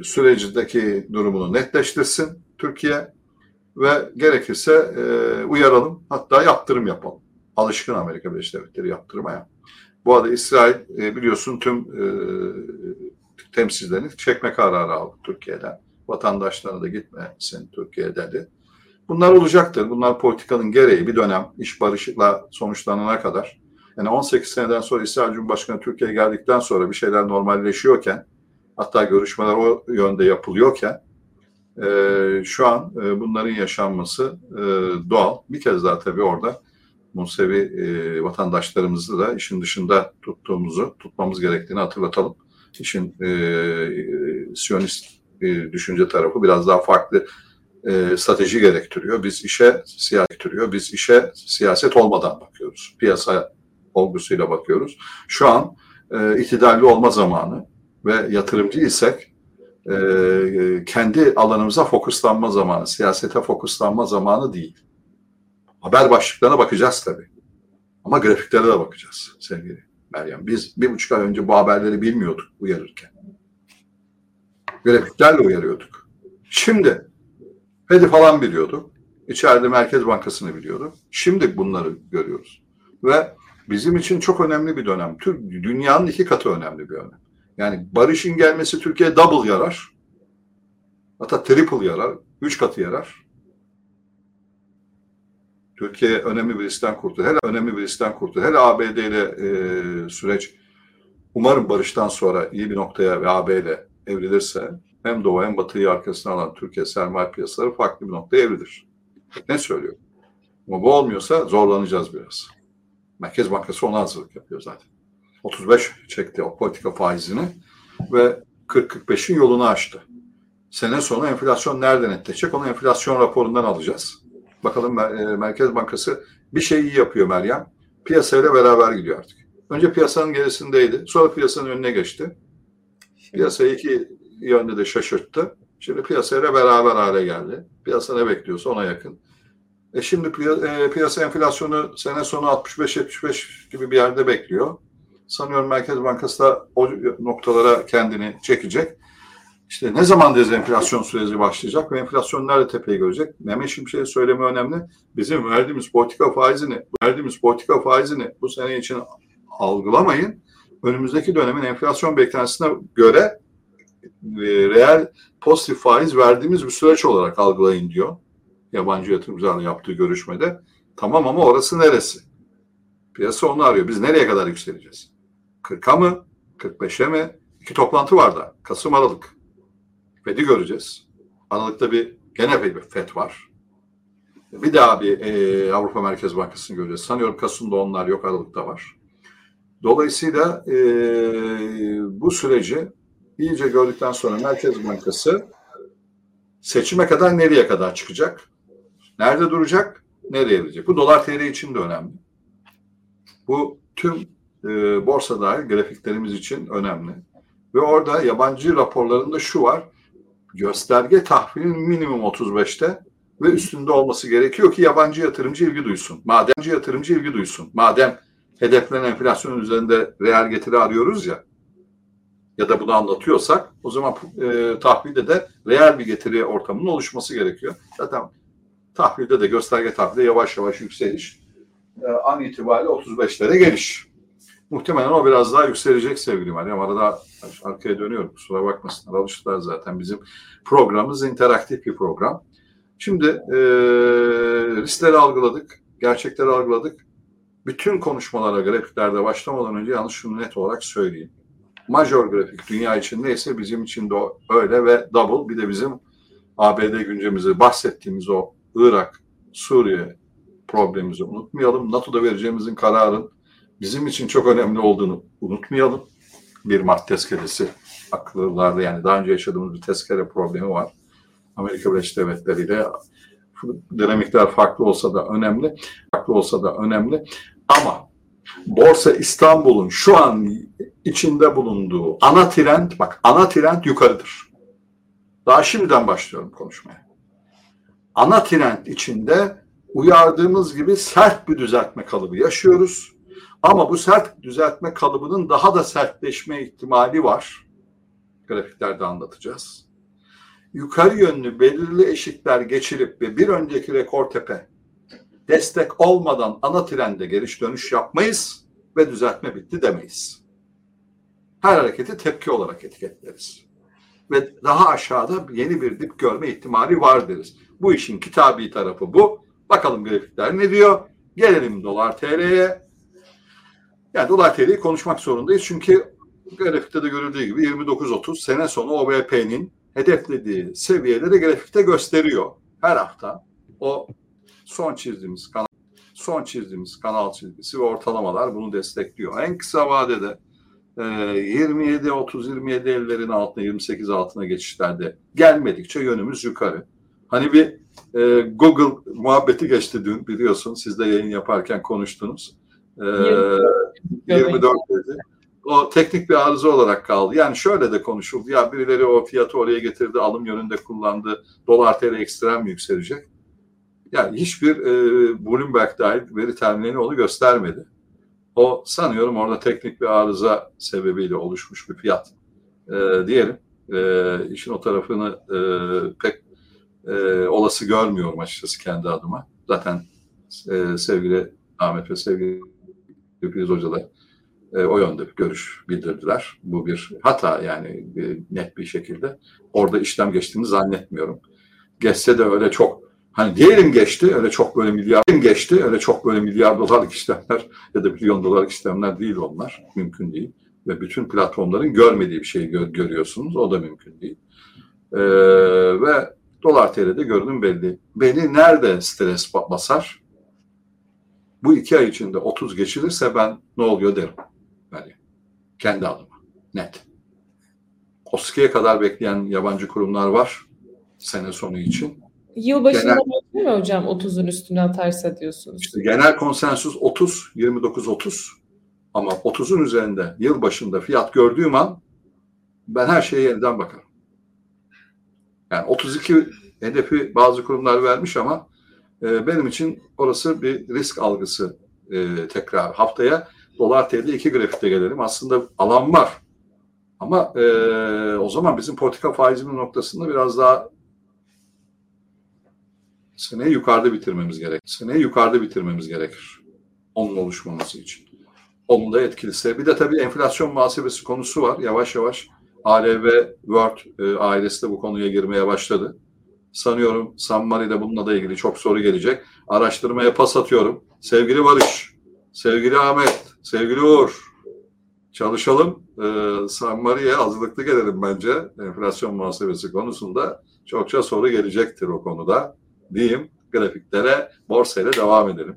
sürecindeki durumunu netleştirsin Türkiye ve gerekirse e, uyaralım hatta yaptırım yapalım. Alışkın Amerika Birleşik Devletleri yaptırmaya. Bu arada İsrail e, biliyorsun tüm e, temsilcilerini çekme kararı aldı Türkiye'den. Vatandaşlarına da gitmesin Türkiye dedi. Bunlar olacaktır. Bunlar politikanın gereği bir dönem iş barışla sonuçlanana kadar. Yani 18 seneden sonra İsrail Cumhurbaşkanı Türkiye'ye geldikten sonra bir şeyler normalleşiyorken hatta görüşmeler o yönde yapılıyorken e, şu an e, bunların yaşanması e, doğal. Bir kez daha tabii orada Musevi e, vatandaşlarımızı da işin dışında tuttuğumuzu, tutmamız gerektiğini hatırlatalım. İşin e, Siyonist e, düşünce tarafı biraz daha farklı e, strateji gerektiriyor. Biz işe siyaset gerektiriyor. Biz işe siyaset olmadan bakıyoruz. Piyasa olgusuyla bakıyoruz. Şu an e, itidalli olma zamanı ve yatırımcı isek e, kendi alanımıza fokuslanma zamanı, siyasete fokuslanma zamanı değil. Haber başlıklarına bakacağız tabii. Ama grafiklere de bakacağız sevgili Meryem. Biz bir buçuk ay önce bu haberleri bilmiyorduk uyarırken. Grafiklerle uyarıyorduk. Şimdi Fed'i falan biliyorduk. İçeride Merkez Bankası'nı biliyorduk. Şimdi bunları görüyoruz. Ve bizim için çok önemli bir dönem. Dünyanın iki katı önemli bir dönem. Yani barışın gelmesi Türkiye'ye double yarar. Hatta triple yarar. Üç katı yarar. Türkiye önemli bir riskten kurtuldu. Hele önemli bir riskten kurtuldu. Hele ABD ile e, süreç umarım barıştan sonra iyi bir noktaya ve AB ile evrilirse hem Doğu hem Batı'yı arkasına alan Türkiye sermaye piyasaları farklı bir noktaya evrilir. Ne söylüyor? Ama bu olmuyorsa zorlanacağız biraz. Merkez Bankası ona hazırlık yapıyor zaten. 35 çekti o politika faizini ve 40-45'in yolunu açtı. Sene sonu enflasyon nereden netleşecek? Onu enflasyon raporundan alacağız. Bakalım e, Merkez Bankası bir şey iyi yapıyor Meryem. Piyasayla beraber gidiyor artık. Önce piyasanın gerisindeydi. Sonra piyasanın önüne geçti. Piyasayı iki yönde de şaşırttı. Şimdi piyasayla beraber hale geldi. Piyasa ne bekliyorsa ona yakın. E şimdi e, piyasa enflasyonu sene sonu 65-75 gibi bir yerde bekliyor. Sanıyorum Merkez Bankası da o noktalara kendini çekecek. İşte ne zaman dezenflasyon süreci başlayacak ve enflasyon nerede tepeyi görecek? Mehmet Şimşek'e söyleme önemli. Bizim verdiğimiz politika faizini, verdiğimiz politika faizini bu sene için algılamayın. Önümüzdeki dönemin enflasyon beklentisine göre e, reel pozitif faiz verdiğimiz bir süreç olarak algılayın diyor. Yabancı yatırımcılarla yaptığı görüşmede. Tamam ama orası neresi? Piyasa onu arıyor. Biz nereye kadar yükseleceğiz? 40'a mı? 45'e mi? İki toplantı var da. Kasım Aralık. FED'i göreceğiz. Aralıkta bir gene bir FED var. Bir daha bir e, Avrupa Merkez Bankası'nı göreceğiz. Sanıyorum Kasım'da onlar yok, Aralık'ta var. Dolayısıyla e, bu süreci iyice gördükten sonra Merkez Bankası seçime kadar nereye kadar çıkacak? Nerede duracak? Nereye gidecek? Bu dolar TL için de önemli. Bu tüm e, borsa dahil grafiklerimiz için önemli. Ve orada yabancı raporlarında şu var gösterge tahvilin minimum 35'te ve üstünde olması gerekiyor ki yabancı yatırımcı ilgi duysun. Madenci yatırımcı ilgi duysun. Madem hedeflenen enflasyon üzerinde reel getiri arıyoruz ya ya da bunu anlatıyorsak o zaman e, tahvilde de reel bir getiri ortamının oluşması gerekiyor. Zaten tahvilde de gösterge tahvilde yavaş yavaş yükseliş e, an itibariyle 35'lere geliş. Muhtemelen o biraz daha yükselecek sevgili Meryem. Arada arkaya dönüyorum kusura bakmasınlar. Alıştılar zaten bizim programımız interaktif bir program. Şimdi e, riskleri algıladık, gerçekleri algıladık. Bütün konuşmalara grafiklerde başlamadan önce yalnız şunu net olarak söyleyeyim. Major grafik dünya için neyse bizim için de öyle ve double bir de bizim ABD güncemizi bahsettiğimiz o Irak, Suriye problemimizi unutmayalım. NATO'da vereceğimizin kararın bizim için çok önemli olduğunu unutmayalım. Bir Mart tezkeresi akıllarda yani daha önce yaşadığımız bir tezkere problemi var. Amerika Birleşik Devletleri ile dinamikler farklı olsa da önemli. Farklı olsa da önemli. Ama Borsa İstanbul'un şu an içinde bulunduğu ana trend bak ana trend yukarıdır. Daha şimdiden başlıyorum konuşmaya. Ana trend içinde uyardığımız gibi sert bir düzeltme kalıbı yaşıyoruz. Ama bu sert düzeltme kalıbının daha da sertleşme ihtimali var. Grafiklerde anlatacağız. Yukarı yönlü belirli eşikler geçirip ve bir önceki rekor tepe destek olmadan ana trende giriş dönüş yapmayız ve düzeltme bitti demeyiz. Her hareketi tepki olarak etiketleriz. Ve daha aşağıda yeni bir dip görme ihtimali var deriz. Bu işin kitabi tarafı bu. Bakalım grafikler ne diyor? Gelelim dolar TL'ye. Yani dolar TL'yi konuşmak zorundayız. Çünkü grafikte de görüldüğü gibi 29.30 sene sonu OBP'nin hedeflediği seviyeleri grafikte gösteriyor. Her hafta o son çizdiğimiz kanal son çizdiğimiz kanal çizgisi ve ortalamalar bunu destekliyor. En kısa vadede 27 30 27 ellerin altına 28 altına geçişlerde gelmedikçe yönümüz yukarı. Hani bir e, Google muhabbeti geçti dün biliyorsun. Siz de yayın yaparken konuştunuz. E, 24 dedi. O teknik bir arıza olarak kaldı. Yani şöyle de konuşuldu. Ya birileri o fiyatı oraya getirdi, alım yönünde kullandı. Dolar TL ekstrem yükselecek. Yani hiçbir e, Bloomberg dahil veri terminali onu göstermedi. O sanıyorum orada teknik bir arıza sebebiyle oluşmuş bir fiyat e, diyelim. E, işin o tarafını e, pek e, olası görmüyorum açıkçası kendi adıma. Zaten e, sevgili Ahmet ve sevgili Filiz Hoca e, o yönde bir görüş bildirdiler. Bu bir hata yani e, net bir şekilde. Orada işlem geçtiğini zannetmiyorum. Geçse de öyle çok hani diyelim geçti öyle çok böyle milyar geçti öyle çok böyle milyar dolarlık işlemler ya da milyon dolarlık işlemler değil onlar. Mümkün değil. Ve bütün platformların görmediği bir şeyi gör, görüyorsunuz. O da mümkün değil. Ee, ve Dolar TL'de görünüm belli. Beni nerede stres basar? Bu iki ay içinde 30 geçilirse ben ne oluyor derim. Yani kendi adıma. Net. OSKİ'ye kadar bekleyen yabancı kurumlar var sene sonu için. Yılbaşında değil mi hocam 30'un üstüne atarsa diyorsunuz? İşte genel konsensus 30, 29-30 ama 30'un üzerinde yılbaşında fiyat gördüğüm an ben her şeye yeniden bakarım. Yani 32 hedefi bazı kurumlar vermiş ama e, benim için orası bir risk algısı e, tekrar. Haftaya dolar TL 2 grafikte gelelim. Aslında alan var. Ama e, o zaman bizim politika faizinin noktasında biraz daha seneyi yukarıda bitirmemiz gerek. Seneyi yukarıda bitirmemiz gerekir. Onun oluşmaması için. Onun da etkilisi. Bir de tabii enflasyon muhasebesi konusu var. Yavaş yavaş ALV World e, ailesi de bu konuya girmeye başladı. Sanıyorum Sammari'de bununla da ilgili çok soru gelecek. Araştırmaya pas atıyorum. Sevgili Barış, sevgili Ahmet, sevgili Uğur, çalışalım. Ee, Sammari'ye hazırlıklı gelelim bence. Enflasyon muhasebesi konusunda çokça soru gelecektir o konuda. Diyeyim, grafiklere, borsayla devam edelim.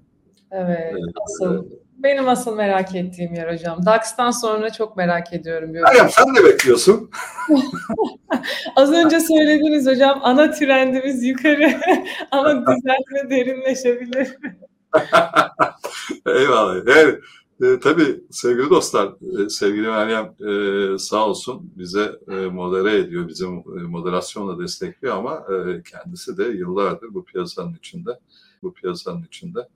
Evet, ee, asıl benim asıl merak ettiğim yer hocam. DAX'tan sonra çok merak ediyorum. Meryem sen ne bekliyorsun? Az önce söylediniz hocam ana trendimiz yukarı ama düzeltme derinleşebilir. Eyvallah. Evet. E, tabii sevgili dostlar, e, sevgili Meryem e, sağ olsun bize e, modere ediyor, bizi e, moderasyonla destekliyor ama e, kendisi de yıllardır bu piyasanın içinde, bu piyasanın içinde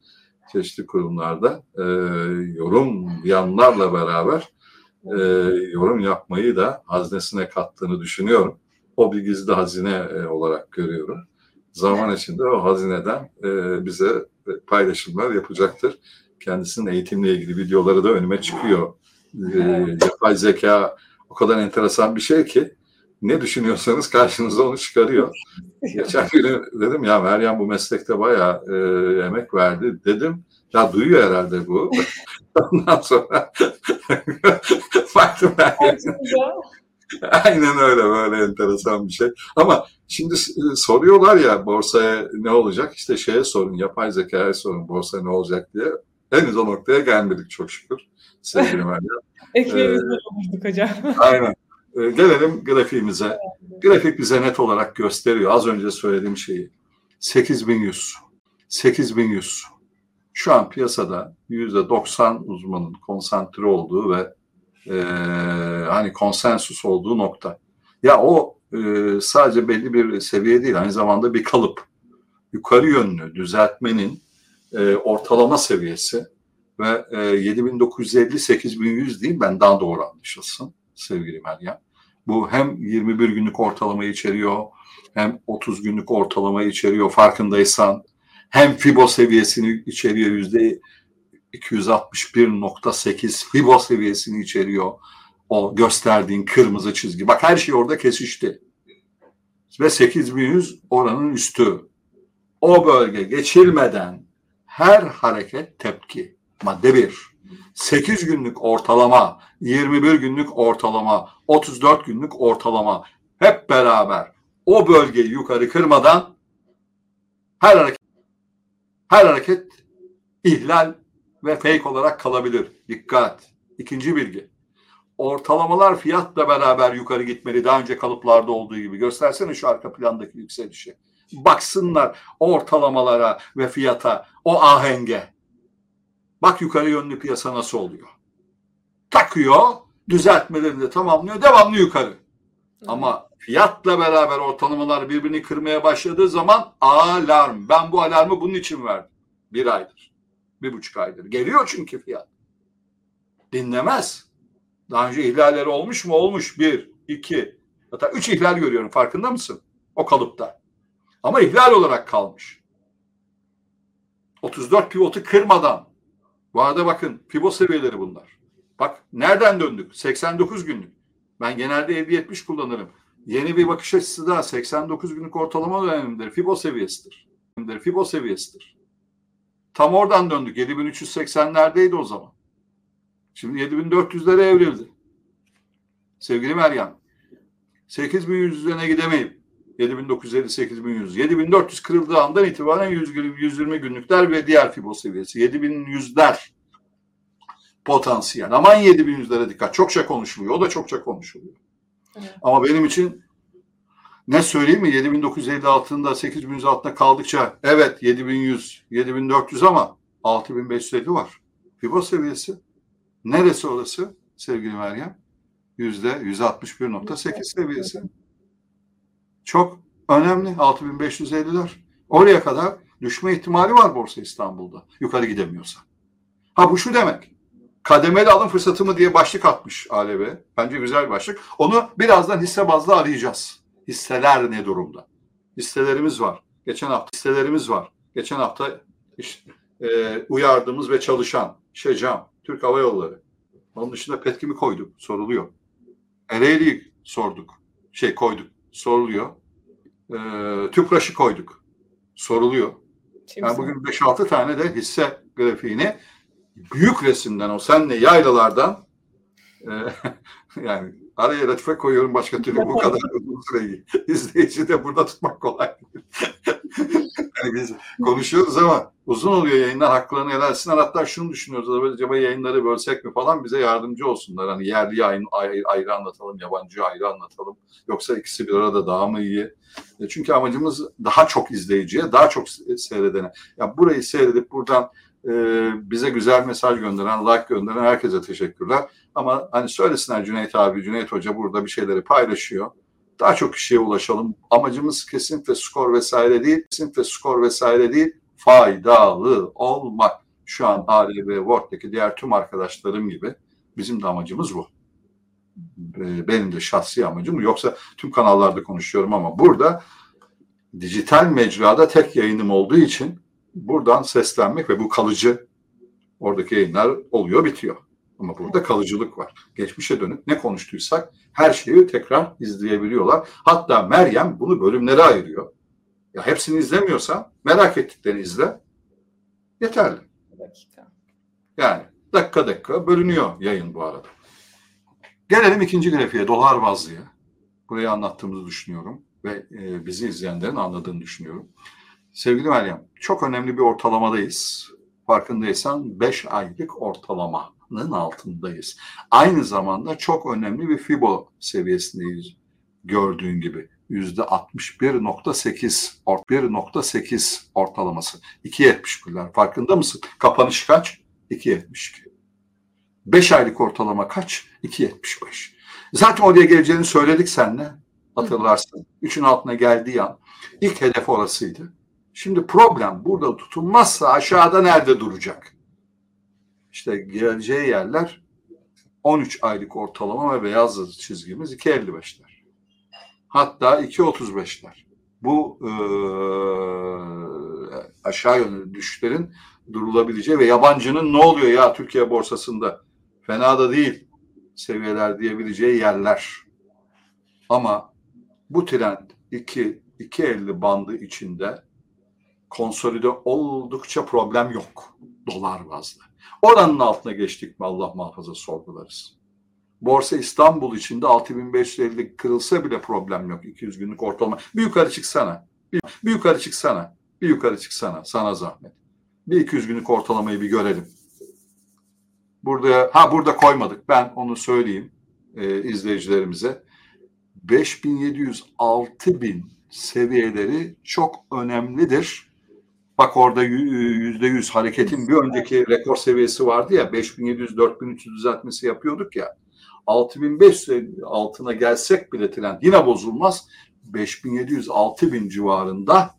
çeşitli kurumlarda e, yorum yanlarla beraber e, yorum yapmayı da haznesine kattığını düşünüyorum. O bir gizli hazine e, olarak görüyorum. Zaman içinde o hazineden e, bize paylaşımlar yapacaktır. Kendisinin eğitimle ilgili videoları da önüme çıkıyor. E, yapay zeka o kadar enteresan bir şey ki ne düşünüyorsanız karşınıza onu çıkarıyor. Geçen gün dedim ya Meryem bu meslekte bayağı e, emek verdi dedim. Ya duyuyor herhalde bu. Ondan sonra farklı Aynen öyle böyle enteresan bir şey. Ama şimdi e, soruyorlar ya borsaya ne olacak? İşte şeye sorun, yapay zekaya sorun borsaya ne olacak diye. Henüz o noktaya gelmedik çok şükür. Sevgili Meryem. Ekmeğimizden ee, hocam. Aynen. Ee, gelelim grafiğimize. Grafik bize net olarak gösteriyor. Az önce söylediğim şeyi. 8100. 8100 şu an piyasada yüzde 90 uzmanın konsantre olduğu ve e, hani konsensus olduğu nokta. Ya o e, sadece belli bir seviye değil, aynı zamanda bir kalıp. Yukarı yönlü düzeltmenin e, ortalama seviyesi ve e, 7950-8100 değil, ben daha doğru anlaşılsın sevgili Meryem. Bu hem 21 günlük ortalamayı içeriyor, hem 30 günlük ortalamayı içeriyor farkındaysan. Hem FIBO seviyesini içeriyor yüzde 261.8 FIBO seviyesini içeriyor. O gösterdiğin kırmızı çizgi. Bak her şey orada kesişti. Ve 8100 oranın üstü. O bölge geçilmeden her hareket tepki. Madde 1. 8 günlük ortalama, 21 günlük ortalama, 34 günlük ortalama hep beraber o bölgeyi yukarı kırmadan her hareket her hareket ihlal ve fake olarak kalabilir. Dikkat. İkinci bilgi. Ortalamalar fiyatla beraber yukarı gitmeli. Daha önce kalıplarda olduğu gibi. Göstersene şu arka plandaki yükselişi. Baksınlar ortalamalara ve fiyata, o ahenge. Bak yukarı yönlü piyasa nasıl oluyor. Takıyor, düzeltmelerini de tamamlıyor, devamlı yukarı. Ama fiyatla beraber ortalamalar birbirini kırmaya başladığı zaman alarm. Ben bu alarmı bunun için verdim. Bir aydır. Bir buçuk aydır. Geliyor çünkü fiyat. Dinlemez. Daha önce ihlalleri olmuş mu? Olmuş. Bir, iki, hatta üç ihlal görüyorum. Farkında mısın? O kalıpta. Ama ihlal olarak kalmış. 34 pivotu kırmadan. Bu arada bakın pivot seviyeleri bunlar. Bak nereden döndük? 89 günlük. Ben genelde 50-70 kullanırım. Yeni bir bakış açısı da 89 günlük ortalama dönemindedir. Fibo seviyesidir. Fibo seviyesidir. Tam oradan döndük. 7380'lerdeydi o zaman. Şimdi 7400'lere evrildi. Sevgili Meryem, 8100 üzerine gidemeyip 7950 8100 7400 kırıldığı andan itibaren 100, 120 günlükler ve diğer Fibo seviyesi 7100'ler potansiyel. Aman 7100'lere dikkat. Çokça konuşuluyor. O da çokça konuşuluyor. Evet. Ama benim için ne söyleyeyim mi? 7956'ında 8100 altında kaldıkça evet 7100, 7400 ama 6550 var. Fibo seviyesi. Neresi orası sevgili Meryem? Yüzde 161.8 seviyesi. Çok önemli 6550'ler. Oraya kadar düşme ihtimali var Borsa İstanbul'da. Yukarı gidemiyorsa. Ha bu şu demek kademeli alım fırsatı mı diye başlık atmış ALV. Bence güzel bir başlık. Onu birazdan hisse bazlı arayacağız. Hisseler ne durumda? Hisselerimiz var. Geçen hafta hisselerimiz var. Geçen hafta işte, e, uyardığımız ve çalışan Şecam, Türk Hava Yolları. Onun dışında Petkim'i koyduk. Soruluyor. Ereğli'yi sorduk. Şey koyduk. Soruluyor. E, Tüpraş'ı koyduk. Soruluyor. Yani bugün 5-6 tane de hisse grafiğini büyük resimden o senle yaylalardan e, yani araya latife koyuyorum başka türlü bu kadar uzun süreyi izleyici de burada tutmak kolay. Yani biz konuşuyoruz ama uzun oluyor yayınlar haklarını helalsinler hatta şunu düşünüyoruz acaba yayınları bölsek mi? falan bize yardımcı olsunlar. Hani yerli yayın ayrı, ayrı anlatalım yabancı ayrı anlatalım. Yoksa ikisi bir arada daha mı iyi? E, çünkü amacımız daha çok izleyiciye daha çok seyredene. Ya burayı seyredip buradan e, bize güzel mesaj gönderen, like gönderen herkese teşekkürler. Ama hani söylesinler Cüneyt abi, Cüneyt Hoca burada bir şeyleri paylaşıyor. Daha çok kişiye ulaşalım. Amacımız kesinlikle skor vesaire değil, kesinlikle skor vesaire değil, faydalı olmak. Şu an ALB ve Word'daki diğer tüm arkadaşlarım gibi bizim de amacımız bu. Benim de şahsi amacım Yoksa tüm kanallarda konuşuyorum ama burada dijital mecrada tek yayınım olduğu için buradan seslenmek ve bu kalıcı oradaki yayınlar oluyor bitiyor. Ama burada kalıcılık var. Geçmişe dönük ne konuştuysak her şeyi tekrar izleyebiliyorlar. Hatta Meryem bunu bölümlere ayırıyor. Ya hepsini izlemiyorsan merak ettiklerini izle. Yeterli. Yani dakika dakika bölünüyor yayın bu arada. Gelelim ikinci grafiğe dolar bazlıya. Burayı anlattığımızı düşünüyorum ve e, bizi izleyenlerin anladığını düşünüyorum. Sevgili Meryem, çok önemli bir ortalamadayız. Farkındaysan 5 aylık ortalamanın altındayız. Aynı zamanda çok önemli bir FIBO seviyesindeyiz gördüğün gibi. Yüzde 61.8 1.8 ortalaması. 2.71'ler farkında mısın? Kapanış kaç? 2.72. 5 aylık ortalama kaç? 2.75. Zaten oraya geleceğini söyledik seninle. Hatırlarsın. Üçün altına geldiği an ilk hedef orasıydı. Şimdi problem burada tutunmazsa aşağıda nerede duracak? İşte geleceği yerler 13 aylık ortalama ve beyaz çizgimiz 2.55'ler. Hatta 2.35'ler. Bu e, aşağı yönlü düşüşlerin durulabileceği ve yabancının ne oluyor ya Türkiye borsasında fena da değil seviyeler diyebileceği yerler. Ama bu trend 2 2.50 bandı içinde konsolide oldukça problem yok dolar bazlı. Oranın altına geçtik mi Allah muhafaza sorgularız. Borsa İstanbul içinde 6550 kırılsa bile problem yok. 200 günlük ortalama. Bir yukarı çıksana. Bir, bir yukarı çıksana. Bir yukarı çıksana. Sana zahmet. Bir 200 günlük ortalamayı bir görelim. Burada ha burada koymadık. Ben onu söyleyeyim e, izleyicilerimize. 5700 6000 seviyeleri çok önemlidir. Bak orada yüzde yüz hareketin bir önceki rekor seviyesi vardı ya 5700 4300 düzeltmesi yapıyorduk ya. 6500 altına gelsek bile trend yine bozulmaz. 5700 6000 civarında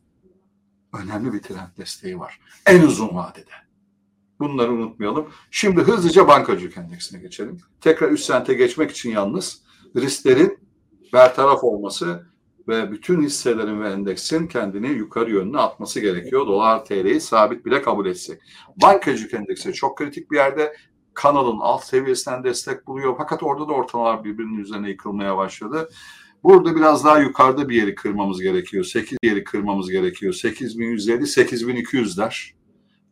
önemli bir trend desteği var. En uzun vadede. Bunları unutmayalım. Şimdi hızlıca bankacılık endeksine geçelim. Tekrar üst sente geçmek için yalnız risklerin bertaraf olması ve bütün hisselerin ve endeksin kendini yukarı yönüne atması gerekiyor. Dolar TL'yi sabit bile kabul etsek. Bankacılık endeksi çok kritik bir yerde kanalın alt seviyesinden destek buluyor. Fakat orada da ortalamalar birbirinin üzerine yıkılmaya başladı. Burada biraz daha yukarıda bir yeri kırmamız gerekiyor. 8 yeri kırmamız gerekiyor. 8150, 8200'ler.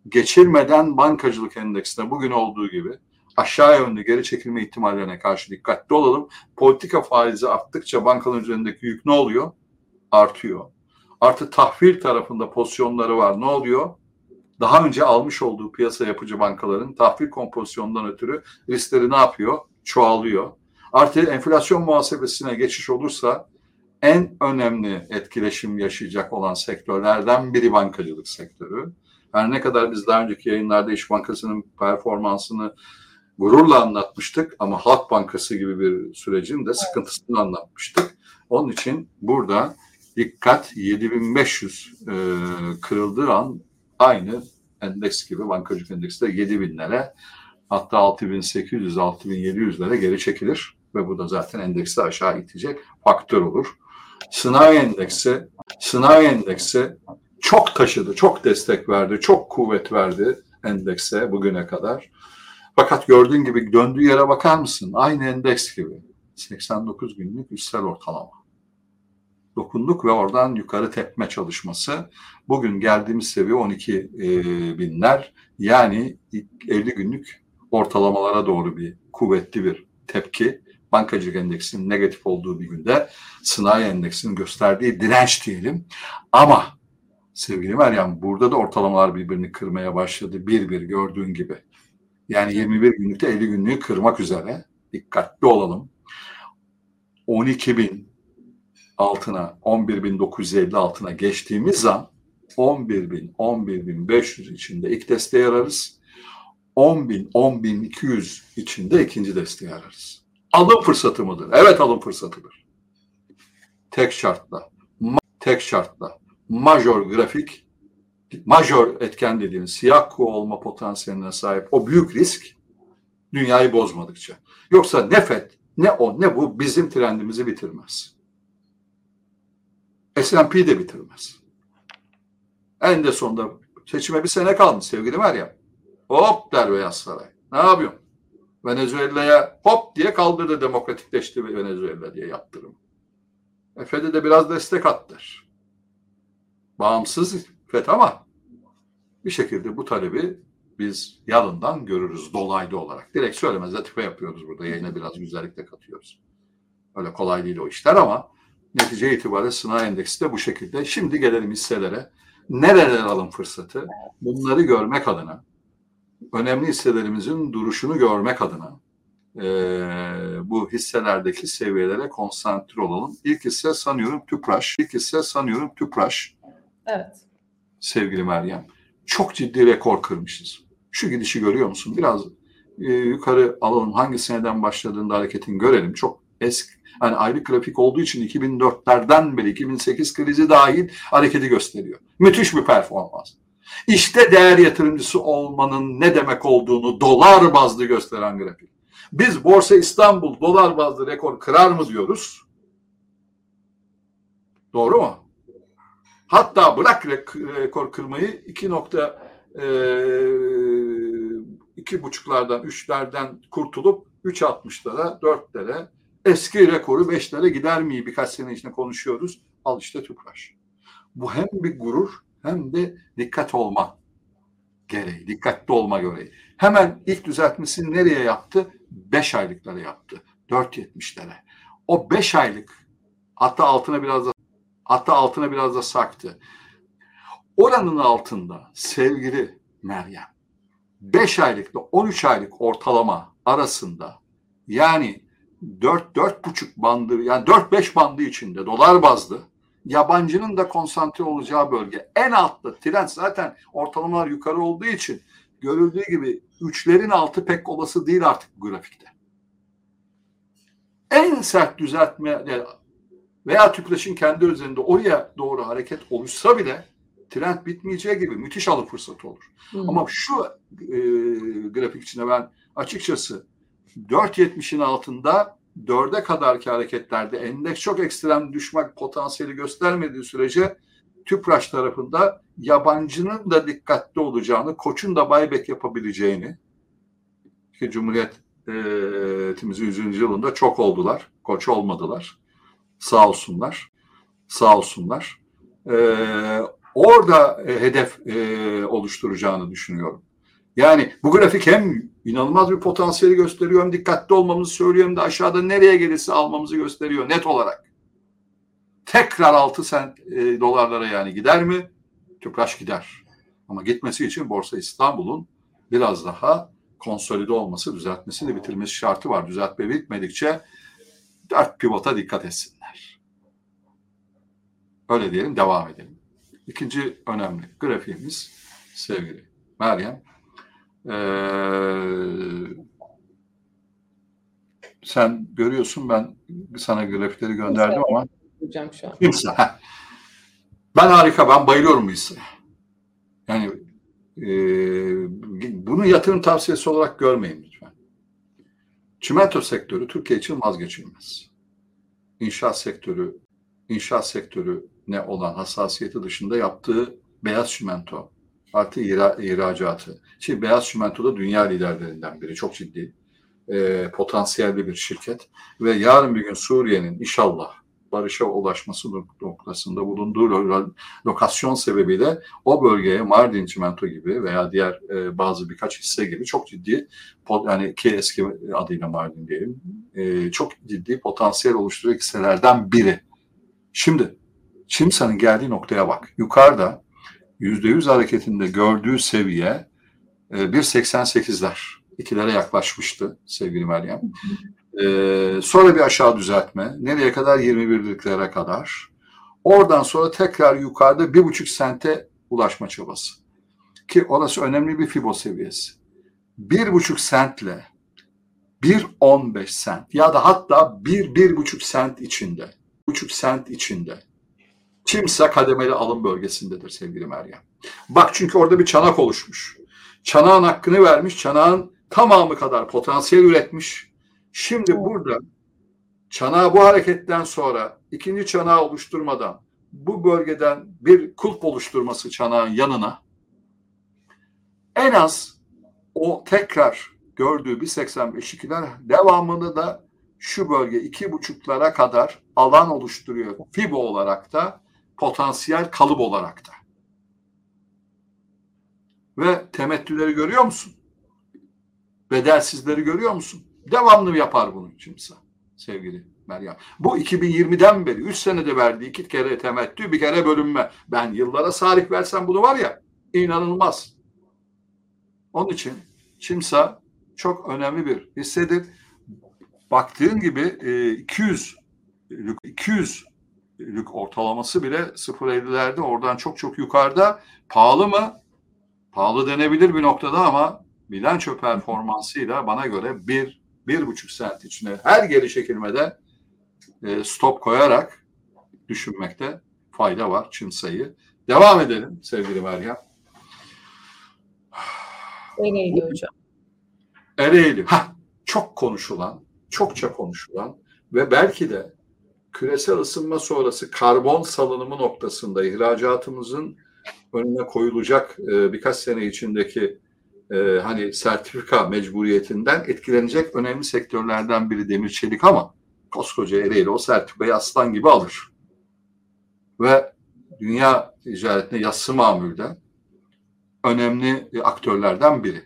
Geçirmeden bankacılık endeksinde bugün olduğu gibi aşağı yönlü geri çekilme ihtimallerine karşı dikkatli olalım. Politika faizi arttıkça bankanın üzerindeki yük ne oluyor? Artıyor. Artı tahvil tarafında pozisyonları var. Ne oluyor? Daha önce almış olduğu piyasa yapıcı bankaların tahvil kompozisyonundan ötürü riskleri ne yapıyor? Çoğalıyor. Artı enflasyon muhasebesine geçiş olursa en önemli etkileşim yaşayacak olan sektörlerden biri bankacılık sektörü. Her ne kadar biz daha önceki yayınlarda İş Bankası'nın performansını gururla anlatmıştık ama Halk Bankası gibi bir sürecin de sıkıntısını anlatmıştık. Onun için burada dikkat 7500 e, kırıldığı an aynı endeks gibi bankacılık endeksi de 7000'lere hatta 6800 6700'lere geri çekilir ve bu da zaten endeksi aşağı itecek faktör olur. Sınav endeksi sınav endeksi çok taşıdı, çok destek verdi, çok kuvvet verdi endekse bugüne kadar. Fakat gördüğün gibi döndüğü yere bakar mısın? Aynı endeks gibi. 89 günlük üstel ortalama. Dokunduk ve oradan yukarı tepme çalışması. Bugün geldiğimiz seviye 12 e, binler. Yani 50 günlük ortalamalara doğru bir kuvvetli bir tepki. Bankacılık endeksinin negatif olduğu bir günde sanayi endeksinin gösterdiği direnç diyelim. Ama sevgili Meryem burada da ortalamalar birbirini kırmaya başladı. Bir bir gördüğün gibi. Yani 21 günlükte 50 günlüğü kırmak üzere. Dikkatli olalım. 12 bin altına 11 bin 950 altına geçtiğimiz zaman 11 bin 11 bin 500 içinde ilk desteği ararız. 10 bin 10 bin 200 içinde ikinci desteği ararız. Alım fırsatı mıdır? Evet alım fırsatıdır. Tek şartla tek şartla major grafik majör etken dediğimiz siyah kuğu olma potansiyeline sahip o büyük risk dünyayı bozmadıkça. Yoksa ne FED ne o ne bu bizim trendimizi bitirmez. S&P de bitirmez. En de sonunda seçime bir sene kalmış sevgili Meryem. Hop der Beyaz Saray. Ne yapıyorsun? Venezuela'ya hop diye kaldırdı demokratikleşti Venezuela diye yaptırım. E FED'e de biraz destek attır. Bağımsız FED ama bir şekilde bu talebi biz yalından görürüz dolaylı olarak. Direkt söylemez latife yapıyoruz burada. Yayına biraz güzellik de katıyoruz. Öyle kolay değil o işler ama netice itibariyle sınav endeksi de bu şekilde. Şimdi gelelim hisselere. Nereler alım fırsatı? Bunları görmek adına, önemli hisselerimizin duruşunu görmek adına e, bu hisselerdeki seviyelere konsantre olalım. İlk hisse sanıyorum Tüpraş. İlk hisse sanıyorum Tüpraş. Evet. Sevgili Meryem çok ciddi rekor kırmışız. Şu gidişi görüyor musun? Biraz e, yukarı alalım. Hangi seneden başladığında hareketin görelim. Çok Eski, yani aylık grafik olduğu için 2004'lerden beri 2008 krizi dahil hareketi gösteriyor. Müthiş bir performans. İşte değer yatırımcısı olmanın ne demek olduğunu dolar bazlı gösteren grafik. Biz Borsa İstanbul dolar bazlı rekor kırar mı diyoruz? Doğru mu? Hatta bırak rekor kırmayı 2 nokta e, iki buçuklardan, üçlerden kurtulup 3.60'lara, 4'lere eski rekoru 5'lere gider mi? Birkaç sene içinde konuşuyoruz. Al işte Tüpraş. Bu hem bir gurur hem de dikkat olma gereği, dikkatli olma gereği. Hemen ilk düzeltmesini nereye yaptı? 5 aylıklara yaptı. 4.70'lere. O 5 aylık hatta altına biraz da hatta altına biraz da saktı. Oranın altında sevgili Meryem 5 aylıkla 13 aylık ortalama arasında yani 4 4,5 bandı yani 4-5 bandı içinde dolar bazlı yabancının da konsantre olacağı bölge. En altta trend zaten ortalamalar yukarı olduğu için görüldüğü gibi üçlerin altı pek olası değil artık bu grafikte. En sert düzeltme veya tüpraşın kendi üzerinde oraya doğru hareket oluşsa bile trend bitmeyeceği gibi müthiş alım fırsatı olur. Hmm. Ama şu e, grafik içinde ben açıkçası 4.70'in altında 4'e kadarki hareketlerde endeks çok ekstrem düşmek potansiyeli göstermediği sürece TÜPRAŞ tarafında yabancının da dikkatli olacağını, koçun da buyback yapabileceğini ki Cumhuriyetimizin 100. yılında çok oldular. Koç olmadılar. Sağ olsunlar. Sağ olsunlar. Ee, orada e, hedef e, oluşturacağını düşünüyorum. Yani bu grafik hem inanılmaz bir potansiyeli gösteriyor hem dikkatli olmamızı söylüyor hem de aşağıda nereye gelirse almamızı gösteriyor net olarak. Tekrar 6 sent e, dolarlara yani gider mi? Tüpraş gider. Ama gitmesi için Borsa İstanbul'un biraz daha konsolide olması, düzeltmesi de bitirmesi şartı var. Düzeltme bitmedikçe dört pivota dikkat etsinler. Öyle diyelim, devam edelim. İkinci önemli grafiğimiz sevgili Meryem ee, sen görüyorsun ben sana grafikleri gönderdim ama hocam şu an. İmsa. Ben harika, ben bayılıyorum bu hisse. Yani e, bunu yatırım tavsiyesi olarak görmeyin lütfen. Çimento sektörü Türkiye için vazgeçilmez. İnşaat sektörü, inşaat sektörü ne olan hassasiyeti dışında yaptığı beyaz çimento, artı ihra, ihracatı. Şimdi Beyaz Çimento da dünya liderlerinden biri. Çok ciddi e, potansiyelli bir şirket. Ve yarın bir gün Suriye'nin inşallah barışa ulaşması noktasında bulunduğu lokasyon sebebiyle o bölgeye Mardin Çimento gibi veya diğer e, bazı birkaç hisse gibi çok ciddi yani ki eski adıyla Mardin diyelim e, çok ciddi potansiyel oluşturuyor hisselerden biri. Şimdi Çimsa'nın geldiği noktaya bak. Yukarıda %100 hareketinde gördüğü seviye 1.88'ler. E, ikilere yaklaşmıştı sevgili Meryem. Ee, sonra bir aşağı düzeltme. Nereye kadar? 21'liklere kadar. Oradan sonra tekrar yukarıda bir buçuk sente ulaşma çabası. Ki orası önemli bir fibo seviyesi. Bir buçuk sentle 1.15 sent ya da hatta bir, bir buçuk sent içinde, buçuk sent içinde Kimse kademeli alım bölgesindedir sevgili Meryem. Bak çünkü orada bir çanak oluşmuş. Çanağın hakkını vermiş, çanağın tamamı kadar potansiyel üretmiş. Şimdi burada çanağı bu hareketten sonra ikinci çanağı oluşturmadan bu bölgeden bir kulp oluşturması çanağın yanına en az o tekrar gördüğü bir 85'likler devamını da şu bölge iki buçuklara kadar alan oluşturuyor. FIBO olarak da potansiyel kalıp olarak da. Ve temettüleri görüyor musun? Bedelsizleri görüyor musun? Devamlı yapar bunu kimse sevgili Meryem. Bu 2020'den beri 3 senede verdiği iki kere temettü bir kere bölünme. Ben yıllara sarih versem bunu var ya inanılmaz. Onun için Çimsa çok önemli bir hissedir. Baktığın gibi 200 200 lük ortalaması bile 0.50'lerde oradan çok çok yukarıda. Pahalı mı? Pahalı denebilir bir noktada ama bilanço performansıyla bana göre bir, bir buçuk sent içinde her geri çekilmede e, stop koyarak düşünmekte fayda var Çin sayı. Devam edelim sevgili Meryem. Ereğli hocam. Ereğli. Ha, çok konuşulan, çokça konuşulan ve belki de küresel ısınma sonrası karbon salınımı noktasında ihracatımızın önüne koyulacak e, birkaç sene içindeki e, hani sertifika mecburiyetinden etkilenecek önemli sektörlerden biri demir çelik ama koskoca Ereğli o sertifikayı aslan gibi alır. Ve dünya ticaretine yassı mamulde önemli aktörlerden biri.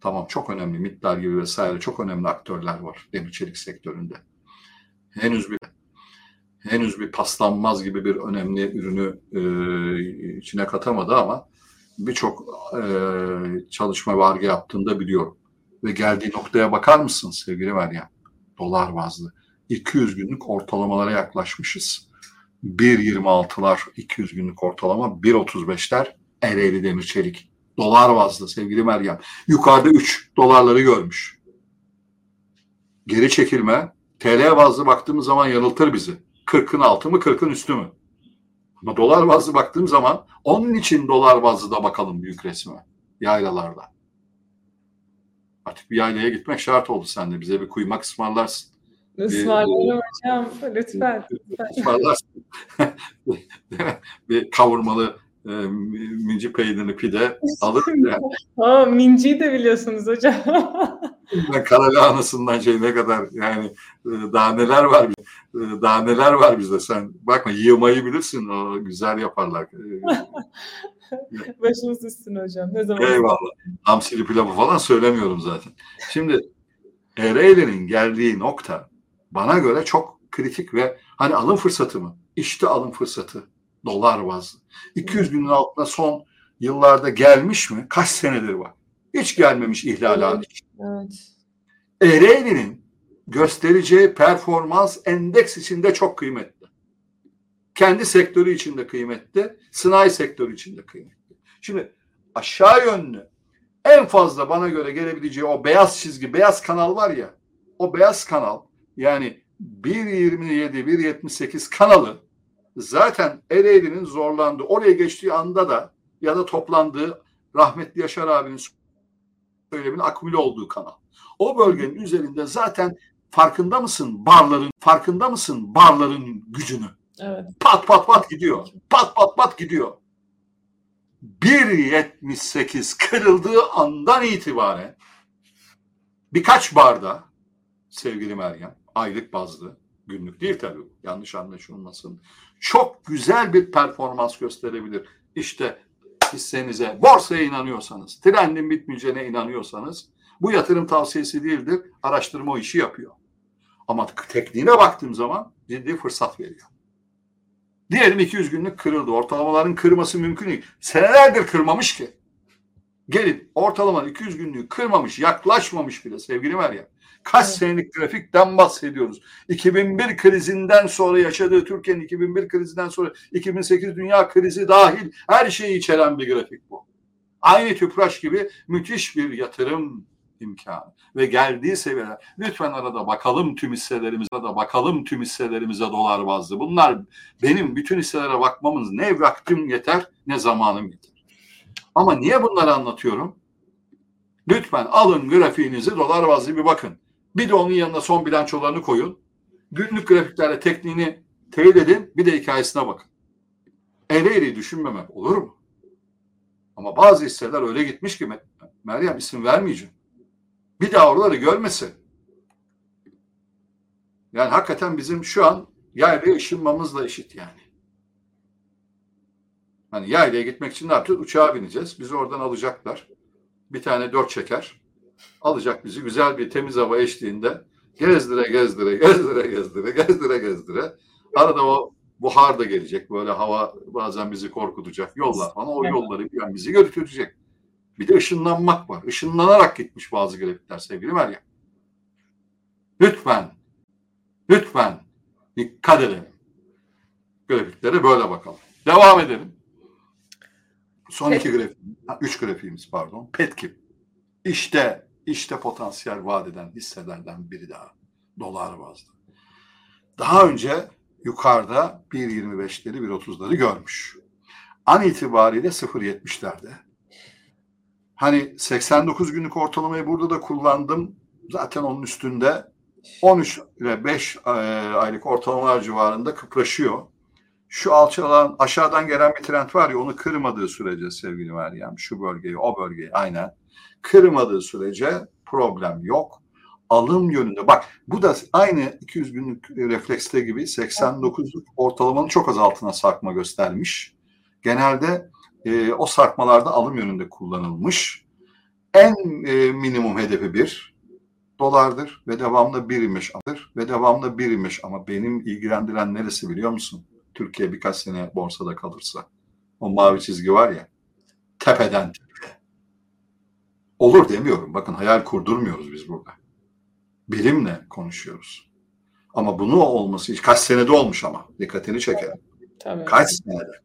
Tamam çok önemli MİT'ler gibi vesaire çok önemli aktörler var demir çelik sektöründe. Henüz bir henüz bir paslanmaz gibi bir önemli ürünü e, içine katamadı ama birçok e, çalışma vargı yaptığında biliyorum. Ve geldiği noktaya bakar mısın sevgili Meryem? Dolar bazlı. 200 günlük ortalamalara yaklaşmışız. 1.26'lar 200 günlük ortalama, 1.35'ler Ereğli Demir Çelik. Dolar bazlı sevgili Meryem. Yukarıda 3 dolarları görmüş. Geri çekilme TL bazlı baktığımız zaman yanıltır bizi. 40'ın altı mı 40'ın üstü mü? Ama dolar bazlı baktığım zaman onun için dolar bazlı da bakalım büyük resme. Yaylalarda. Artık bir yaylaya gitmek şart oldu sende. Bize bir kuymak ısmarlarsın. Ismarlarım hocam. Lütfen. Ismarlarsın. bir kavurmalı e, minci peynirini pide alır yani. Aa, minciyi de biliyorsunuz hocam. karalahanasından şey ne kadar yani e, daha neler var e, daha neler var bizde sen bakma yığmayı bilirsin o güzel yaparlar. E, Başımız üstüne hocam. Ne zaman? Eyvallah. Hamsili pilavı falan söylemiyorum zaten. Şimdi Ereğli'nin geldiği nokta bana göre çok kritik ve hani alım fırsatı mı? İşte alım fırsatı. Dolar bazlı. 200 günün altına son yıllarda gelmiş mi? Kaç senedir var? Hiç gelmemiş ihlal Evet. evet. Ereğli'nin göstereceği performans endeks içinde çok kıymetli. Kendi sektörü içinde kıymetli, sanayi sektörü içinde kıymetli. Şimdi aşağı yönlü en fazla bana göre gelebileceği o beyaz çizgi, beyaz kanal var ya, o beyaz kanal yani 1.27, 1.78 kanalı zaten Ereğli'nin zorlandığı, oraya geçtiği anda da ya da toplandığı rahmetli Yaşar abinin söyleminin akümüle olduğu kanal. O bölgenin üzerinde zaten farkında mısın barların, farkında mısın barların gücünü? Evet. Pat pat pat gidiyor. Pat pat pat gidiyor. 1.78 kırıldığı andan itibaren birkaç barda sevgili Meryem aylık bazlı günlük değil tabii yanlış anlaşılmasın. Çok güzel bir performans gösterebilir. İşte hissenize, borsaya inanıyorsanız, trendin bitmeyeceğine inanıyorsanız bu yatırım tavsiyesi değildir. Araştırma o işi yapıyor. Ama tekniğine baktığım zaman ciddi fırsat veriyor. Diyelim 200 günlük kırıldı. Ortalamaların kırması mümkün değil. Senelerdir kırmamış ki. Gelin ortalama 200 günlüğü kırmamış, yaklaşmamış bile sevgili Meryem. Kaç evet. senelik grafikten bahsediyoruz. 2001 krizinden sonra yaşadığı Türkiye'nin 2001 krizinden sonra 2008 dünya krizi dahil her şeyi içeren bir grafik bu. Aynı tüpraş gibi müthiş bir yatırım imkanı ve geldiği seviyeler. Lütfen arada bakalım tüm hisselerimize de bakalım tüm hisselerimize dolar bazlı. Bunlar benim bütün hisselere bakmamız ne vaktim yeter ne zamanım yeter. Ama niye bunları anlatıyorum? Lütfen alın grafiğinizi dolar bazlı bir bakın. Bir de onun yanına son bilançolarını koyun. Günlük grafiklerle tekniğini teyit edin. Bir de hikayesine bakın. Eğri düşünmemek olur mu? Ama bazı hisseler öyle gitmiş ki Meryem isim vermeyeceğim. Bir daha oraları görmesin. Yani hakikaten bizim şu an yaylaya ışınmamızla eşit yani. Hani yaylaya gitmek için ne yapacağız? Uçağa bineceğiz. Bizi oradan alacaklar. Bir tane dört çeker alacak bizi güzel bir temiz hava eşliğinde gezdire gezdire gezdire gezdire gezdire gezdire arada o buhar da gelecek böyle hava bazen bizi korkutacak yollar falan o yolları yani bizi götürecek. Bir de ışınlanmak var. Işınlanarak gitmiş bazı grafikler sevgili Meryem. Lütfen, lütfen dikkat edelim. Grafiklere böyle bakalım. Devam edelim. Son iki grafik, üç grafiğimiz pardon. Petkim. İşte işte potansiyel vadeden hisselerden biri daha. Dolar bazlı. daha önce yukarıda 1.25'leri 1.30'ları görmüş. An itibariyle 0.70'lerde. Hani 89 günlük ortalamayı burada da kullandım. Zaten onun üstünde 13 ile 5 e, aylık ortalamalar civarında kıpraşıyor. Şu alçalan aşağıdan gelen bir trend var ya onu kırmadığı sürece sevgili Meryem şu bölgeyi o bölgeyi aynen kırmadığı sürece problem yok. Alım yönünde bak bu da aynı 200 günlük reflekste gibi 89 ortalamanın çok az altına sarkma göstermiş. Genelde e, o sarkmalarda alım yönünde kullanılmış. En e, minimum hedefi bir dolardır ve devamlı bir imiş alır ve devamlı bir imiş ama benim ilgilendiren neresi biliyor musun? Türkiye birkaç sene borsada kalırsa. O mavi çizgi var ya tepeden tepeye. Olur demiyorum. Bakın hayal kurdurmuyoruz biz burada. Bilimle konuşuyoruz. Ama bunu olması kaç senede olmuş ama dikkatini çekerim. Tabii. Kaç senede.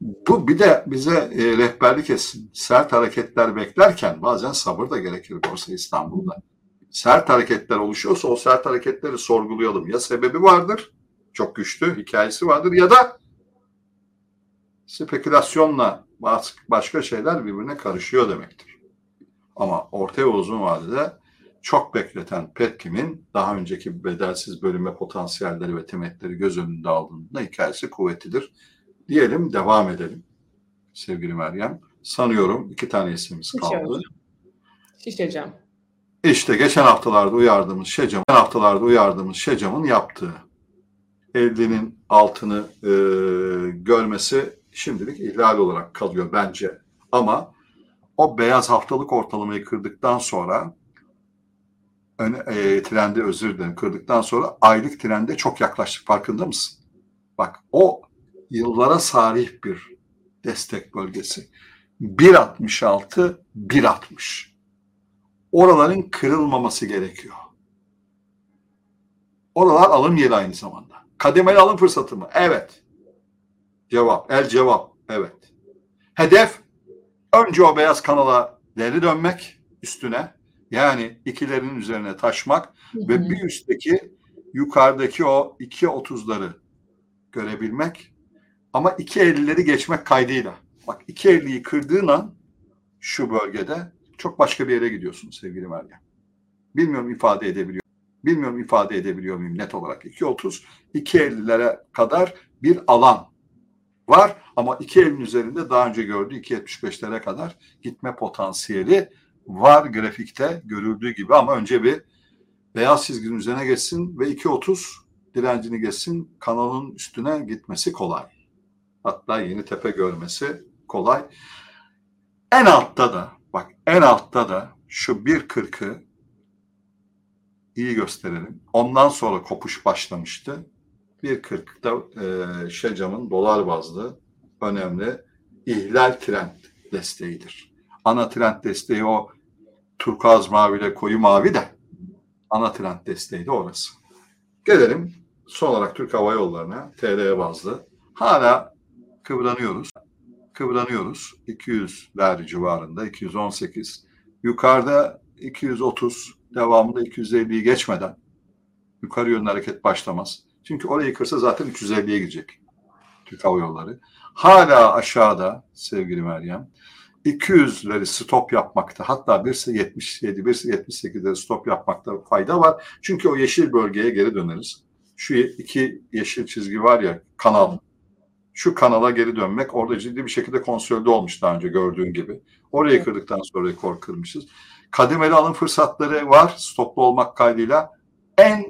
Bu bir de bize e, rehberlik etsin. Sert hareketler beklerken bazen sabır da gerekir Borsa İstanbul'da. Sert hareketler oluşuyorsa o sert hareketleri sorgulayalım. Ya sebebi vardır, çok güçlü hikayesi vardır ya da spekülasyonla başka şeyler birbirine karışıyor demektir. Ama orta ve uzun vadede çok bekleten Petkim'in daha önceki bedelsiz bölünme potansiyelleri ve temetleri göz önünde aldığında hikayesi kuvvetlidir. Diyelim devam edelim sevgili Meryem. Sanıyorum iki tane ismimiz kaldı. Şişecam. İşte geçen haftalarda uyardığımız Şecam, geçen haftalarda uyardığımız Şecam'ın yaptığı 50'nin altını e, görmesi şimdilik ihlal olarak kalıyor bence. Ama o beyaz haftalık ortalamayı kırdıktan sonra ön, e, trendi özür dilerim kırdıktan sonra aylık trende çok yaklaştık farkında mısın? Bak o yıllara sarih bir destek bölgesi. 1.66 1.60. Oraların kırılmaması gerekiyor. Oralar alım yeri aynı zamanda. Kademeli alım fırsatı mı? Evet. Cevap. El cevap. Evet. Hedef önce o beyaz kanala geri dönmek üstüne. Yani ikilerin üzerine taşmak hı hı. ve bir üstteki yukarıdaki o 2.30'ları görebilmek ama 2.50'leri geçmek kaydıyla. Bak 2.50'yi kırdığın an şu bölgede çok başka bir yere gidiyorsun sevgili Meryem. Bilmiyorum ifade edebiliyor. Bilmiyorum ifade edebiliyor muyum net olarak. 2.30, 2.50'lere kadar bir alan var ama 2.50'nin üzerinde daha önce gördüğü 2.75'lere kadar gitme potansiyeli var grafikte görüldüğü gibi ama önce bir beyaz çizginin üzerine geçsin ve 2.30 direncini geçsin kanalın üstüne gitmesi kolay. Hatta yeni tepe görmesi kolay. En altta da bak en altta da şu 1.40'ı iyi gösterelim. Ondan sonra kopuş başlamıştı. 1.40'da e, Şecam'ın dolar bazlı önemli ihlal trend desteğidir. Ana trend desteği o turkuaz mavi ile koyu mavi de ana trend desteği de orası. Gelelim son olarak Türk Hava Yolları'na TR bazlı. Hala kıvranıyoruz. Kıvranıyoruz. 200'ler civarında 218. Yukarıda 230 devamında 250'yi geçmeden yukarı yönlü hareket başlamaz. Çünkü orayı kırsa zaten 350'ye girecek Türk Hava Yolları. Hala aşağıda sevgili Meryem 200'leri stop yapmakta hatta 1.77, 1.78'leri stop yapmakta fayda var. Çünkü o yeşil bölgeye geri döneriz. Şu iki yeşil çizgi var ya kanal. Şu kanala geri dönmek orada ciddi bir şekilde konsolide olmuş daha önce gördüğün gibi. Orayı kırdıktan sonra rekor kırmışız kademeli alım fırsatları var stoplu olmak kaydıyla. En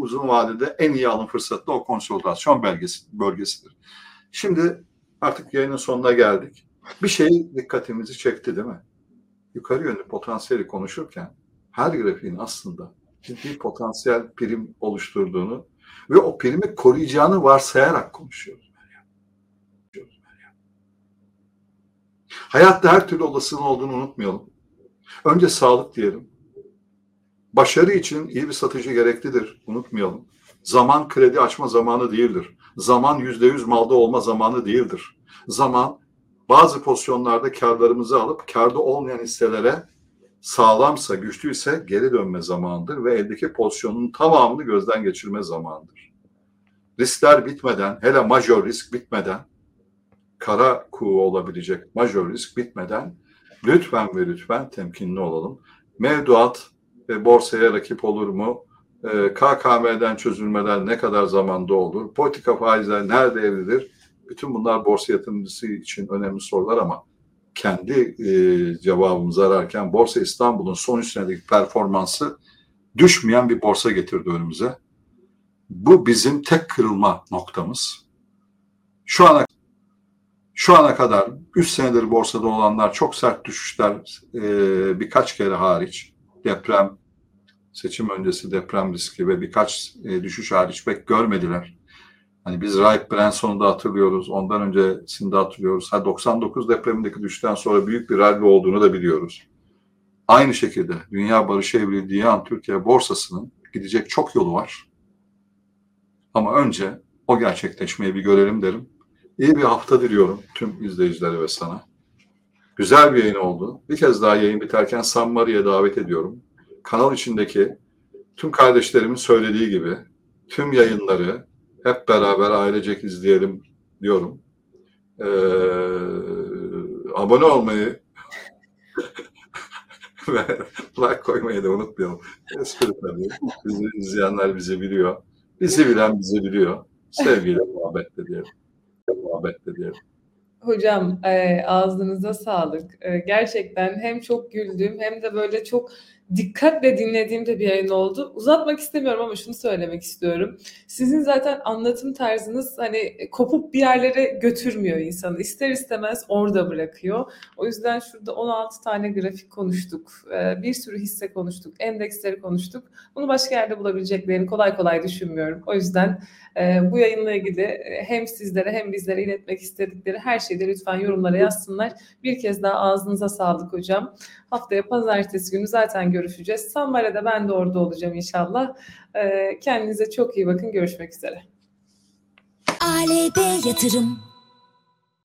uzun vadede en iyi alım fırsatı da o konsolidasyon belgesi, bölgesidir. Şimdi artık yayının sonuna geldik. Bir şey dikkatimizi çekti değil mi? Yukarı yönlü potansiyeli konuşurken her grafiğin aslında ciddi potansiyel prim oluşturduğunu ve o primi koruyacağını varsayarak konuşuyoruz. Hayatta her türlü olasılığın olduğunu unutmayalım. Önce sağlık diyelim. Başarı için iyi bir satıcı gereklidir. Unutmayalım. Zaman kredi açma zamanı değildir. Zaman yüzde yüz malda olma zamanı değildir. Zaman bazı pozisyonlarda karlarımızı alıp karda olmayan hisselere sağlamsa, güçlüyse geri dönme zamanıdır ve eldeki pozisyonun tamamını gözden geçirme zamanıdır. Riskler bitmeden, hele majör risk bitmeden, kara kuğu olabilecek majör risk bitmeden lütfen ve lütfen temkinli olalım. Mevduat ve borsaya rakip olur mu? Ee, KKM'den çözülmeden ne kadar zamanda olur? Politika faizler nerede evrilir? Bütün bunlar borsa yatırımcısı için önemli sorular ama kendi e, cevabımızı ararken Borsa İstanbul'un son 3 senedeki performansı düşmeyen bir borsa getirdi önümüze. Bu bizim tek kırılma noktamız. Şu ana şu ana kadar 3 senedir borsada olanlar çok sert düşüşler e, birkaç kere hariç deprem seçim öncesi deprem riski ve birkaç e, düşüş hariç pek görmediler. Hani biz Raip Branson'u da hatırlıyoruz. Ondan öncesini de hatırlıyoruz. Ha 99 depremindeki düşten sonra büyük bir rally olduğunu da biliyoruz. Aynı şekilde dünya barışı evrildiği an Türkiye borsasının gidecek çok yolu var. Ama önce o gerçekleşmeyi bir görelim derim. İyi bir hafta diliyorum tüm izleyicilere ve sana. Güzel bir yayın oldu. Bir kez daha yayın biterken San Maria'ya davet ediyorum. Kanal içindeki tüm kardeşlerimin söylediği gibi tüm yayınları hep beraber ailecek izleyelim diyorum. Ee, abone olmayı ve like koymayı da unutmayalım. Espri tabii. Bizi izleyenler bizi biliyor. Bizi bilen bizi biliyor. Sevgiyle muhabbetle diyelim. Muhabbetle diyelim. Hocam e, ağzınıza sağlık. E, gerçekten hem çok güldüm hem de böyle çok dikkatle dinlediğim de bir yayın oldu. Uzatmak istemiyorum ama şunu söylemek istiyorum. Sizin zaten anlatım tarzınız hani kopup bir yerlere götürmüyor insanı. İster istemez orada bırakıyor. O yüzden şurada 16 tane grafik konuştuk. Ee, bir sürü hisse konuştuk. Endeksleri konuştuk. Bunu başka yerde bulabileceklerini kolay kolay düşünmüyorum. O yüzden e, bu yayınla ilgili e, hem sizlere hem bizlere iletmek istedikleri her şeyi de lütfen yorumlara yazsınlar. Bir kez daha ağzınıza sağlık hocam. Haftaya pazartesi günü zaten görüşeceğiz. Sambare'de ben de orada olacağım inşallah. Ee, kendinize çok iyi bakın. Görüşmek üzere. ALB Yatırım